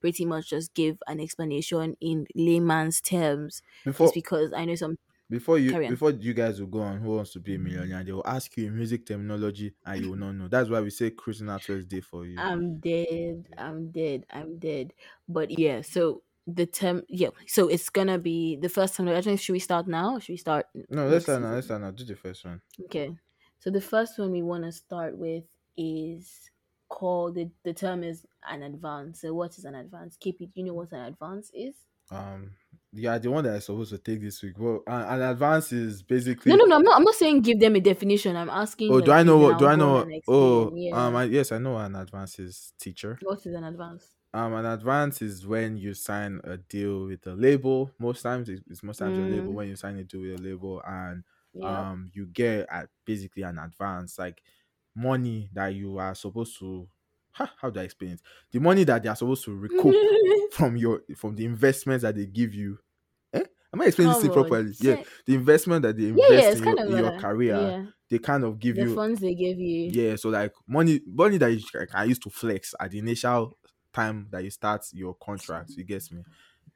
[SPEAKER 2] pretty much just give an explanation in layman's terms.
[SPEAKER 3] Before
[SPEAKER 2] Just because I know some.
[SPEAKER 3] before you before you guys will go on who wants to be a millionaire, they will ask you in music terminology and you will not know. That's why we say first day for you.
[SPEAKER 2] I'm dead. I'm dead. I'm dead. But yeah, so the term, yeah. So it's gonna be the first time. I don't know. Should we start now? Should we start?
[SPEAKER 3] no, let's start now. Let's start now. Do the first one.
[SPEAKER 2] Okay. So the first one we want to start with is called the the term is an advance. So what is an advance? Keep it. You know what an advance is?
[SPEAKER 3] Um, yeah, the one that I supposed to take this week. Well, an, an advance is basically.
[SPEAKER 2] No, no, no. I'm not. I'm not saying give them a definition. I'm asking.
[SPEAKER 3] Oh,
[SPEAKER 2] like,
[SPEAKER 3] do I know what? Do I know? Oh,
[SPEAKER 2] yeah.
[SPEAKER 3] um, I, yes, I know an advance is, teacher.
[SPEAKER 2] what is an advance?
[SPEAKER 3] Um, an advance is when you sign a deal with a label. Most times, it's, most times a label
[SPEAKER 2] Mm.
[SPEAKER 3] when you sign a deal with a label, and
[SPEAKER 2] Yeah.
[SPEAKER 3] um, you get at basically an advance, like money that you are supposed to. Ha, how do I explain it? The money that they are supposed to recoup from your from the investments that they give you. Eh? Am I explaining this thing
[SPEAKER 2] Come on,
[SPEAKER 3] properly? Yeah,
[SPEAKER 2] say-
[SPEAKER 3] the investment that they invest
[SPEAKER 2] yeah. It's
[SPEAKER 3] in, your, in your career,
[SPEAKER 2] Yeah.
[SPEAKER 3] they kind of give you.
[SPEAKER 2] The
[SPEAKER 3] you
[SPEAKER 2] funds they give you.
[SPEAKER 3] yeah, so like money, money that you can, can use to flex at the initial time that you start your contract. You get me?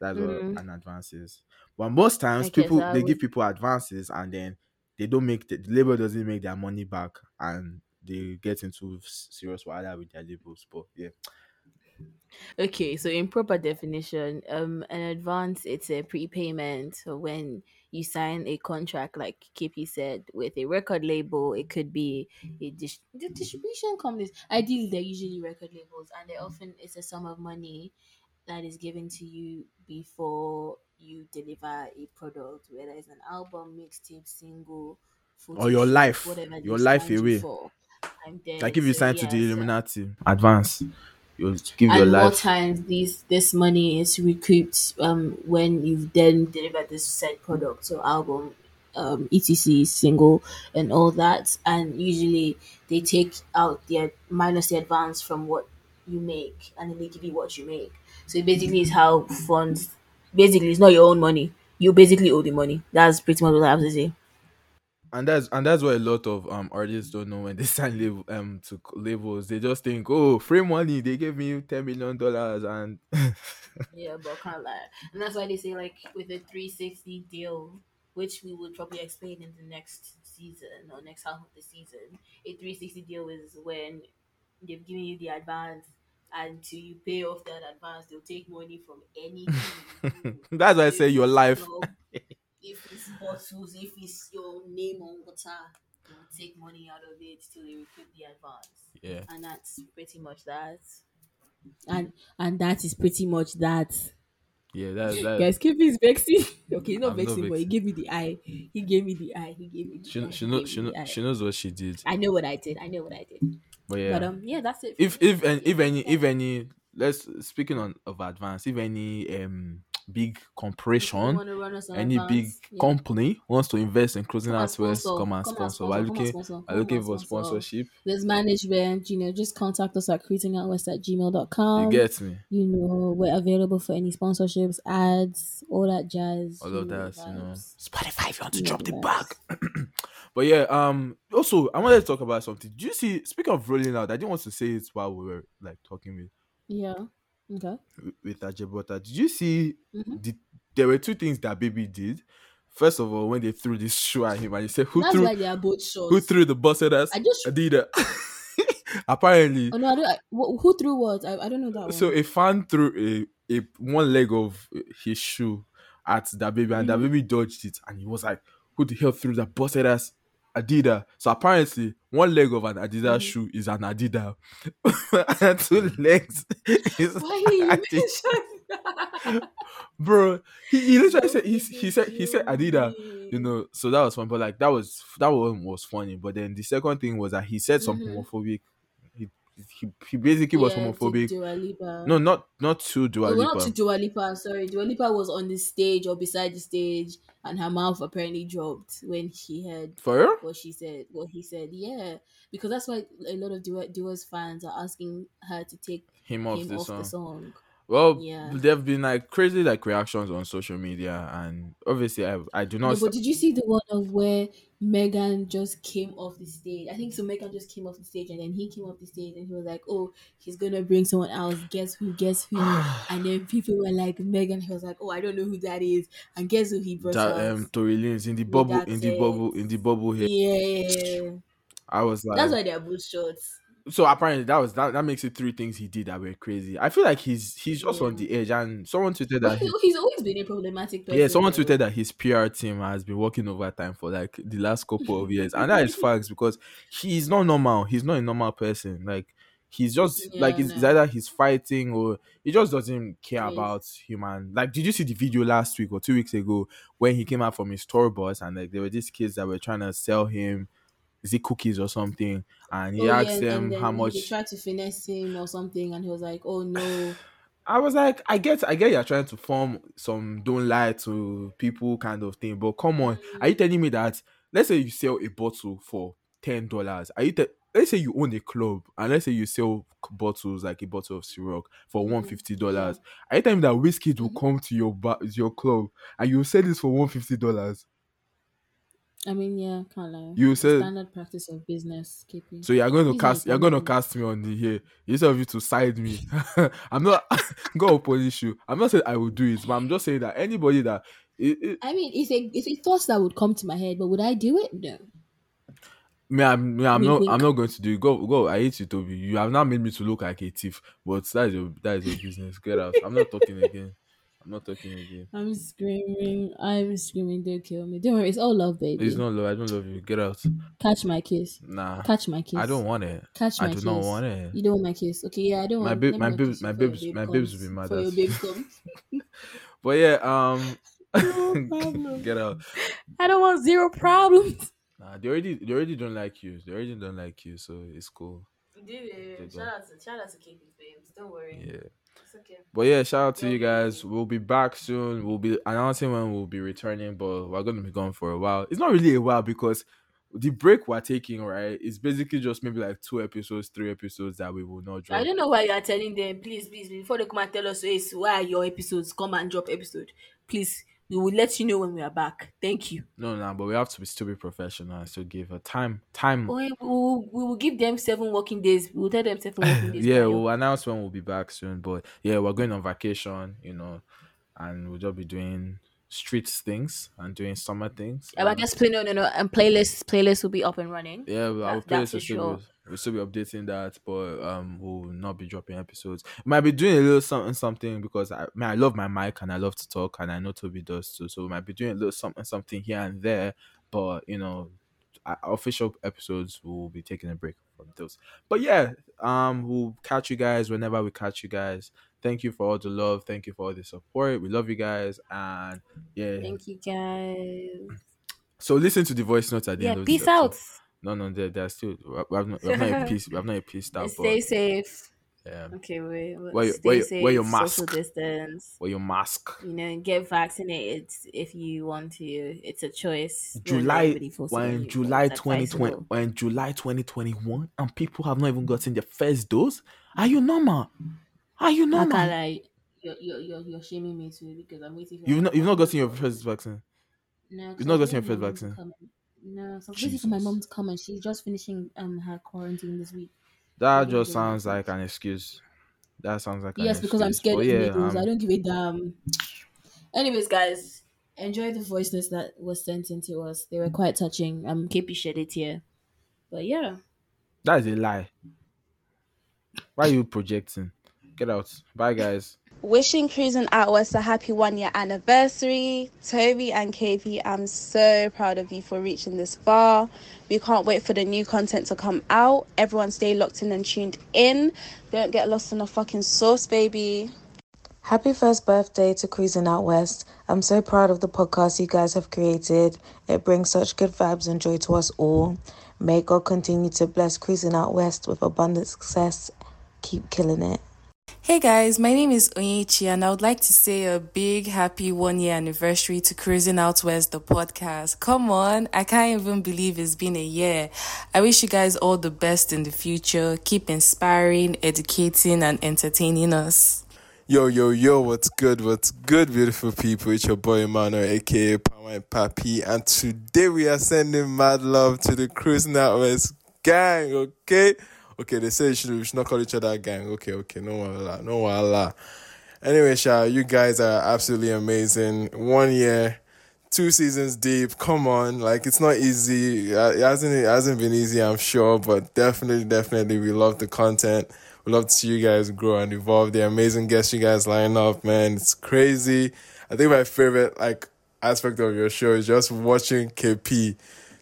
[SPEAKER 3] That's
[SPEAKER 2] Mhm.
[SPEAKER 3] what an advance is. But most times, people they
[SPEAKER 2] would-
[SPEAKER 3] give people advances and then they don't make the, the label doesn't make their money back and they get into serious wahala with their labels. But yeah,
[SPEAKER 2] Okay, so in proper definition, um, an advance it's a prepayment. So when you sign a contract, like KP said, with a record label, it mm. could be a mm. dis- the distribution companies. Ideally, they're usually record labels, and they mm. often it's a sum of money that is given to you before you deliver a product, whether it's an album, mixtape, single,
[SPEAKER 3] Or your
[SPEAKER 2] shoot,
[SPEAKER 3] life,
[SPEAKER 2] whatever
[SPEAKER 3] your life
[SPEAKER 2] signed you
[SPEAKER 3] away.
[SPEAKER 2] for. I'm
[SPEAKER 3] like if you
[SPEAKER 2] So,
[SPEAKER 3] sign to
[SPEAKER 2] yeah,
[SPEAKER 3] the
[SPEAKER 2] so-
[SPEAKER 3] Illuminati advance, you give your
[SPEAKER 2] and more
[SPEAKER 3] life.
[SPEAKER 2] times these this money is recouped um when you've then delivered this said product so album um etc single and all that. And usually they take out the minus the advance from what you make and then they give you what you make. So it basically is how funds basically it's not your own money. You basically owe the money. That's pretty much what i have to say
[SPEAKER 3] and that's and that's what a lot of um artists don't know when they sign label um to labels. They just think, oh, free money. They gave me ten million dollars, and
[SPEAKER 2] Yeah, but can't lie. And that's why they say like with a 360 deal, which we will probably explain in the next season or next half of the season. A 360 deal is when they've given you the advance and to you pay off that advance, they'll take money from anything.
[SPEAKER 3] that's why I say your life.
[SPEAKER 2] If it's bottles, if it's your name on water, they'll take money out of it till they recoup the advance
[SPEAKER 3] Yeah,
[SPEAKER 2] and that's pretty much that. And and that is pretty much that.
[SPEAKER 3] yeah, that's that.
[SPEAKER 2] Guys, keep his vexing. Okay, he's not vexing, but he gave me the eye. He gave me the eye. He gave me the
[SPEAKER 3] She
[SPEAKER 2] eye.
[SPEAKER 3] she
[SPEAKER 2] he
[SPEAKER 3] know she know she knows what she did.
[SPEAKER 2] I know what I did. I know what I did.
[SPEAKER 3] But yeah,
[SPEAKER 2] But um, yeah, that's it.
[SPEAKER 3] if if and if any if any let's speaking on of advance, if any um big corporation, any big company wants to invest in cruising
[SPEAKER 2] Come
[SPEAKER 3] out west, come and
[SPEAKER 2] Come
[SPEAKER 3] sponsor. We're looking we're looking for
[SPEAKER 2] sponsor.
[SPEAKER 3] sponsorship.
[SPEAKER 2] There's management, you know, just contact us at cruisingoutwest at gmail.com.
[SPEAKER 3] You get me?
[SPEAKER 2] you know, we're available for any sponsorships, ads, all that jazz.
[SPEAKER 3] all of that, you know. Spotify, if you want to
[SPEAKER 2] know
[SPEAKER 3] drop
[SPEAKER 2] the
[SPEAKER 3] the bag. but yeah, um, also I wanted to talk about something. Do you see? Speaking of Rolling Loud, I didn't want to say it while we were like talking with
[SPEAKER 2] Yeah. Okay.
[SPEAKER 3] with Ajebutter. Did you see?
[SPEAKER 2] Mhm.
[SPEAKER 3] The, there were two things DaBaby did. First of all, when they threw this shoe at him, and he said, "Who
[SPEAKER 2] That's
[SPEAKER 3] threw?
[SPEAKER 2] why they are both.
[SPEAKER 3] Who threw the busted ass?"
[SPEAKER 2] I just did
[SPEAKER 3] Adidas. Apparently,
[SPEAKER 2] Oh no, I don't. I, wh- who threw what? I, I don't know that one.
[SPEAKER 3] so a fan threw a, a one leg of his shoe at DaBaby, and that
[SPEAKER 2] Mhm.
[SPEAKER 3] baby dodged it, and he was like, "Who the hell threw that busted ass Adidas?" So apparently, one leg of an Adidas
[SPEAKER 2] Mhm.
[SPEAKER 3] shoe is an Adidas, and two legs is
[SPEAKER 2] why
[SPEAKER 3] Adidas. Bro, he, he literally said he, he said he said Adidas. You know, so that was fun, but like that was that one was funny. But then the second thing was that he said something
[SPEAKER 2] Mhm.
[SPEAKER 3] homophobic. He, he basically was
[SPEAKER 2] Yeah, to
[SPEAKER 3] homophobic. No, not not to Dua Lipa.
[SPEAKER 2] not to Dua Lipa. Sorry, Dua Lipa was on the stage or beside the stage, and her mouth apparently dropped when she heard
[SPEAKER 3] For real?
[SPEAKER 2] what she said. What he said, yeah, because that's why a lot of Dua, Dua's fans are asking her to take
[SPEAKER 3] Him off
[SPEAKER 2] him
[SPEAKER 3] the
[SPEAKER 2] off
[SPEAKER 3] song.
[SPEAKER 2] the song.
[SPEAKER 3] Well,
[SPEAKER 2] Yeah.
[SPEAKER 3] there have been like crazy like reactions on social media, and obviously, I I do
[SPEAKER 2] No,
[SPEAKER 3] not.
[SPEAKER 2] but did you see the one of where Megan just came off the stage? I think so. Megan just came off the stage, and then he came off the stage, and he was like, "Oh, he's gonna bring someone else. Guess who? Guess who?" and then people were like, "Megan." He was like, "Oh, I don't know who that is." And guess who he brought
[SPEAKER 3] that um Tory Lanez in the bubble in the bubble in the bubble here.
[SPEAKER 2] yeah,
[SPEAKER 3] I was like,
[SPEAKER 2] that's why they're both shorts.
[SPEAKER 3] So apparently that was that, that makes it three things he did that were crazy. I feel like he's he's just on the mm. edge, and someone tweeted that. He,
[SPEAKER 2] he's, always been a problematic person.
[SPEAKER 3] yeah, someone tweeted that his PR team has been working overtime for like the last couple of years, and that is facts because he's not normal. He's not a normal person. Like he's just
[SPEAKER 2] Yeah,
[SPEAKER 3] like it's, it's either he's fighting or he just doesn't care
[SPEAKER 2] Yes.
[SPEAKER 3] about human. Like, did you see the video last week or two weeks ago when he came out from his tour bus and like there were these kids that were trying to sell him. Is it cookies or something? And he
[SPEAKER 2] Oh, yeah,
[SPEAKER 3] asked
[SPEAKER 2] and then
[SPEAKER 3] how much.
[SPEAKER 2] they tried to finesse him or something, and he was like, "Oh no."
[SPEAKER 3] I was like, I get, I get, you're trying to form some don't lie to people kind of thing, but come on, are you telling me that? Let's say you sell a bottle for ten dollars. Are you? Te- let's say you own a club, and let's say you sell bottles like a bottle of Ciroc for one fifty dollars. Are you telling me that whiskey will
[SPEAKER 2] Mhm.
[SPEAKER 3] come to your ba- your club and you sell this for one fifty dollars?
[SPEAKER 2] I mean, yeah, can't lie.
[SPEAKER 3] You said
[SPEAKER 2] standard practice of business, keeping.
[SPEAKER 3] so. You're going to cast. You're going to cast me on the here instead of you to side me. I'm not going to punish you. I'm not saying I will do it, but I'm just saying that anybody that it, it,
[SPEAKER 2] I mean, it's a it's a thought that would come to my head, but would I do it? No.
[SPEAKER 3] Me, I'm, me, I'm
[SPEAKER 2] Wink,
[SPEAKER 3] not.
[SPEAKER 2] wink.
[SPEAKER 3] I'm not going to do. it. Go, go. I hate you, Toby. You have now made me to look like a thief. But that is your, that is your business. Get out. I'm not talking again. I'm not talking again.
[SPEAKER 2] I'm screaming. I'm screaming. Don't kill me. Don't worry. It's all love, baby.
[SPEAKER 3] It's not love. I don't love you. Get out.
[SPEAKER 2] Catch my kiss.
[SPEAKER 3] Nah.
[SPEAKER 2] Catch my kiss.
[SPEAKER 3] I don't want it.
[SPEAKER 2] Catch my kiss.
[SPEAKER 3] I do
[SPEAKER 2] kiss.
[SPEAKER 3] not want it.
[SPEAKER 2] You don't want my kiss. Okay, yeah, I don't
[SPEAKER 3] My
[SPEAKER 2] want
[SPEAKER 3] babe-
[SPEAKER 2] let
[SPEAKER 3] my
[SPEAKER 2] not
[SPEAKER 3] babes-
[SPEAKER 2] kiss
[SPEAKER 3] my
[SPEAKER 2] before
[SPEAKER 3] babes-
[SPEAKER 2] babe
[SPEAKER 3] my babes will be mad
[SPEAKER 2] before your
[SPEAKER 3] at-
[SPEAKER 2] babe comes.
[SPEAKER 3] But yeah. Um.
[SPEAKER 2] problem.
[SPEAKER 3] get out.
[SPEAKER 2] I don't want zero problems.
[SPEAKER 3] Nah. They already. They already don't like you. They already don't like you. So it's cool.
[SPEAKER 2] Dude,
[SPEAKER 3] shout
[SPEAKER 2] out to shout out to KP babes. Don't worry.
[SPEAKER 3] Yeah.
[SPEAKER 2] Okay.
[SPEAKER 3] But yeah, shout out to you guys. We'll be back soon. We'll be announcing when we'll be returning, but we're gonna be gone for a while. It's not really a while because the break we're taking, right, is basically just maybe like two episodes, three episodes that we will not drop.
[SPEAKER 2] I don't know why you are telling them. Please, please, before they come and tell us, "Yes, why are your episodes? Come and drop episode. Please, we will let you know when we are back. Thank you.
[SPEAKER 3] No, no, but we have to be still be professional still give a time time.
[SPEAKER 2] We will, we will give them seven working days. We will tell them seven working days.
[SPEAKER 3] yeah, we'll announce when we'll be back soon. But yeah, we're going on vacation, you know, and we'll just be doing street things and doing summer things.
[SPEAKER 2] Um, I guess play no no no and playlists playlists will be up and running.
[SPEAKER 3] Yeah, well, our
[SPEAKER 2] That- that's
[SPEAKER 3] playlist will
[SPEAKER 2] sure.
[SPEAKER 3] We'll still be updating that, but um, we'll not be dropping episodes. Might be doing a little something, something because I, man, I love my mic and I love to talk, and I know Toby does too. So we might be doing a little something, something here and there, but you know, official episodes will be taking a break from those. But yeah, um, we'll catch you guys whenever we catch you guys. Thank you for all the love. Thank you for all the support. We love you guys, and yeah.
[SPEAKER 2] Thank you guys.
[SPEAKER 3] So listen to the voice notes at the
[SPEAKER 2] Yeah,
[SPEAKER 3] end of this
[SPEAKER 2] peace out.
[SPEAKER 3] No, no, they're, they're still. We have not, we have not a piece. We have not a piece out.
[SPEAKER 2] Stay
[SPEAKER 3] But
[SPEAKER 2] safe.
[SPEAKER 3] yeah,
[SPEAKER 2] Okay, wait. wait.
[SPEAKER 3] Wear your-
[SPEAKER 2] Stay
[SPEAKER 3] wear your-
[SPEAKER 2] safe.
[SPEAKER 3] wear your
[SPEAKER 2] Social distance.
[SPEAKER 3] or your mask.
[SPEAKER 2] You know, get vaccinated if you want to. It's a choice.
[SPEAKER 3] July
[SPEAKER 2] everybody force it on
[SPEAKER 3] when July twenty twenty when July twenty twenty one and people have not even gotten their first dose. Are you normal? Are you normal?
[SPEAKER 2] lie. You're, you're, you're, you're shaming me too because I'm waiting for
[SPEAKER 3] You've not you've not gotten your first vaccine.
[SPEAKER 2] No,
[SPEAKER 3] you've not gotten your first
[SPEAKER 2] my mom to
[SPEAKER 3] vaccine?
[SPEAKER 2] come in. No, so I was waiting for my
[SPEAKER 3] Jesus.
[SPEAKER 2] mom to come and she's just finishing um her quarantine this week.
[SPEAKER 3] That just sounds like an excuse. That sounds like an
[SPEAKER 2] Yes, because I'm scared of
[SPEAKER 3] yeah,
[SPEAKER 2] needles. I
[SPEAKER 3] um,
[SPEAKER 2] don't give a damn. Anyways, guys, enjoy the voice notes that was sent in to us. They were quite touching. Um, KP shared it here. But yeah.
[SPEAKER 3] that is a lie. Why are you projecting? Get out. Bye, guys.
[SPEAKER 5] Wishing Cruising Out West a happy one year anniversary. Toby and KP, I'm so proud of you for reaching this far. We can't wait for the new content to come out. Everyone stay locked in and tuned in. Don't get lost in the fucking sauce, baby.
[SPEAKER 6] Happy first birthday to Cruising Out West. I'm so proud of the podcast you guys have created. It brings such good vibes and joy to us all. May God continue to bless Cruising Out West with abundant success. Keep killing it.
[SPEAKER 7] Hey guys, my name is Onyechi and I would like to say a big happy one year anniversary to Cruising Out West, the podcast. Come on, I can't even believe it's been a year. I wish you guys all the best in the future. Keep inspiring, educating, and entertaining us.
[SPEAKER 8] Yo, yo, yo, what's good? What's good, beautiful people? It's your boy Emmanuel, aka Power and Papi, and today we are sending mad love to the Cruising Out West gang, okay? Okay, they say we should, we should not call each other gang. Okay, okay, no wala, no wala. Anyway, Sha, you guys are absolutely amazing. One year, two seasons deep. Come on, like it's not easy. Uh, it hasn't it hasn't been easy, I'm sure, but definitely, definitely, we love the content. We love to see you guys grow and evolve. The amazing guests you guys line up, man. It's crazy. I think my favorite like aspect of your show is just watching KP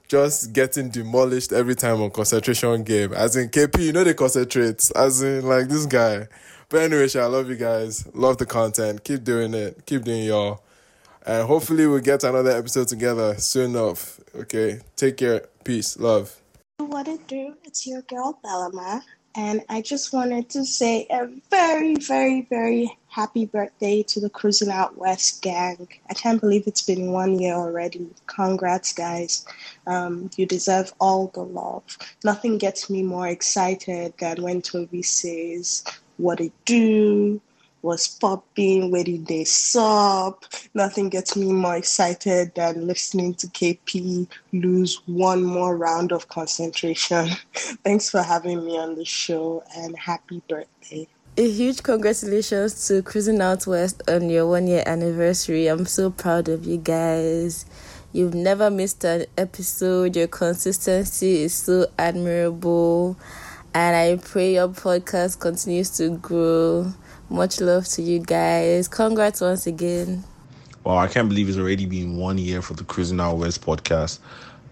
[SPEAKER 8] just getting demolished every time on concentration game. As in KP, you know they concentrate. As in like this guy. But anyway, I love you guys. Love the content. Keep doing it. Keep doing y'all. And hopefully we'll get another episode together soon enough. Okay. Take care. Peace. Love.
[SPEAKER 9] What it do? It's your girl Bellama. And I just wanted to say a very, very, very happy birthday to the Cruising Out West gang. I can't believe it's been one year already. Congrats, guys. Um, you deserve all the love. Nothing gets me more excited than when Toby says, What it do? was popping, where did they sup? Nothing gets me more excited than listening to KP lose one more round of concentration. Thanks for having me on the show and happy birthday.
[SPEAKER 6] A huge congratulations to Cruising Out West on your one year anniversary. I'm so proud of you guys. You've never missed an episode. Your consistency is so admirable. And I pray your podcast continues to grow. Much love to you guys. Congrats once again.
[SPEAKER 10] Wow, I can't believe it's already been one year for the Cruising Out West podcast.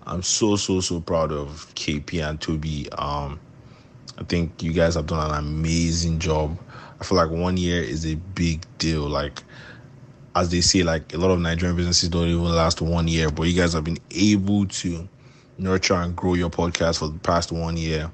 [SPEAKER 10] I'm so so so proud of KP and Toby. Um, I think you guys have done an amazing job. I feel like one year is a big deal. Like as they say, like a lot of Nigerian businesses don't even last one year, but you guys have been able to nurture and grow your podcast for the past one year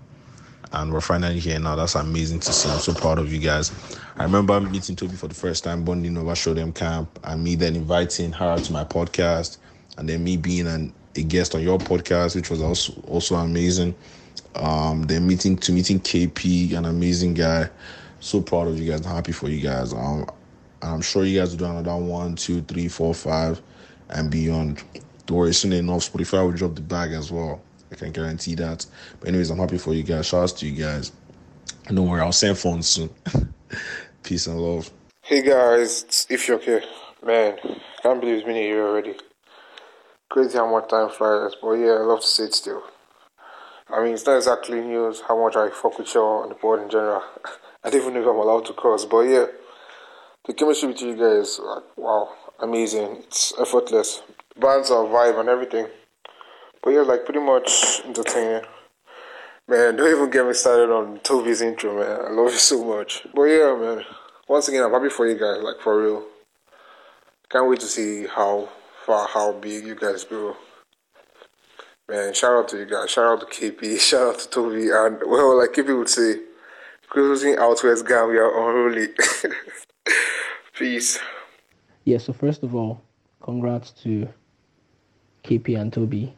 [SPEAKER 10] and we're finally here now. That's amazing to see. I'm so proud of you guys. I remember meeting Toby for the first time, bonding over Show Dem Camp, and me then inviting her to my podcast, and then me being an, a guest on your podcast, which was also also amazing. Um, then meeting to meeting KP, an amazing guy. So proud of you guys. Happy for you guys. Um, I'm sure you guys will do another one, two, three, four, five, and beyond. Don't worry, soon enough, Spotify will drop the bag as well. I can guarantee that. But anyways, I'm happy for you guys. Shout out to you guys. And don't worry, I'll send phones soon. Peace and love.
[SPEAKER 11] Hey guys, it's Ifyoke. Okay. Man, can't believe it's been a year already. Crazy how much time flies, but yeah, I love to say it still. I mean, it's not exactly news how much I fuck with y'all on the board in general. I don't even know if I'm allowed to cross, but yeah, the chemistry between you guys, like, wow, amazing. It's effortless. Bands are vibe and everything. But yeah, like pretty much entertaining. Man, don't even get me started on Toby's intro, man. I love you so much. But yeah, man. Once again, I'm happy for you guys, like for real. Can't wait to see how far, how big you guys grow. Man, shout out to you guys. Shout out to KP. Shout out to Toby. And well, like KP would say, cruising out west are unruly. Peace.
[SPEAKER 12] Yeah, so first of all, congrats to KP and Toby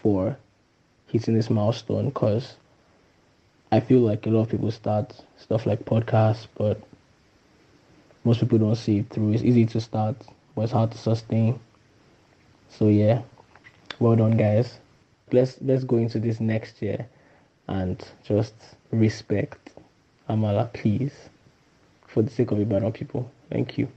[SPEAKER 12] for hitting this milestone because I feel like a lot of people start stuff like podcasts, but most people don't see it through. It's easy to start, but it's hard to sustain. So yeah, well done, guys. Let's let's go into this next year and just respect Amala, please, for the sake of Ibadan people. Thank you.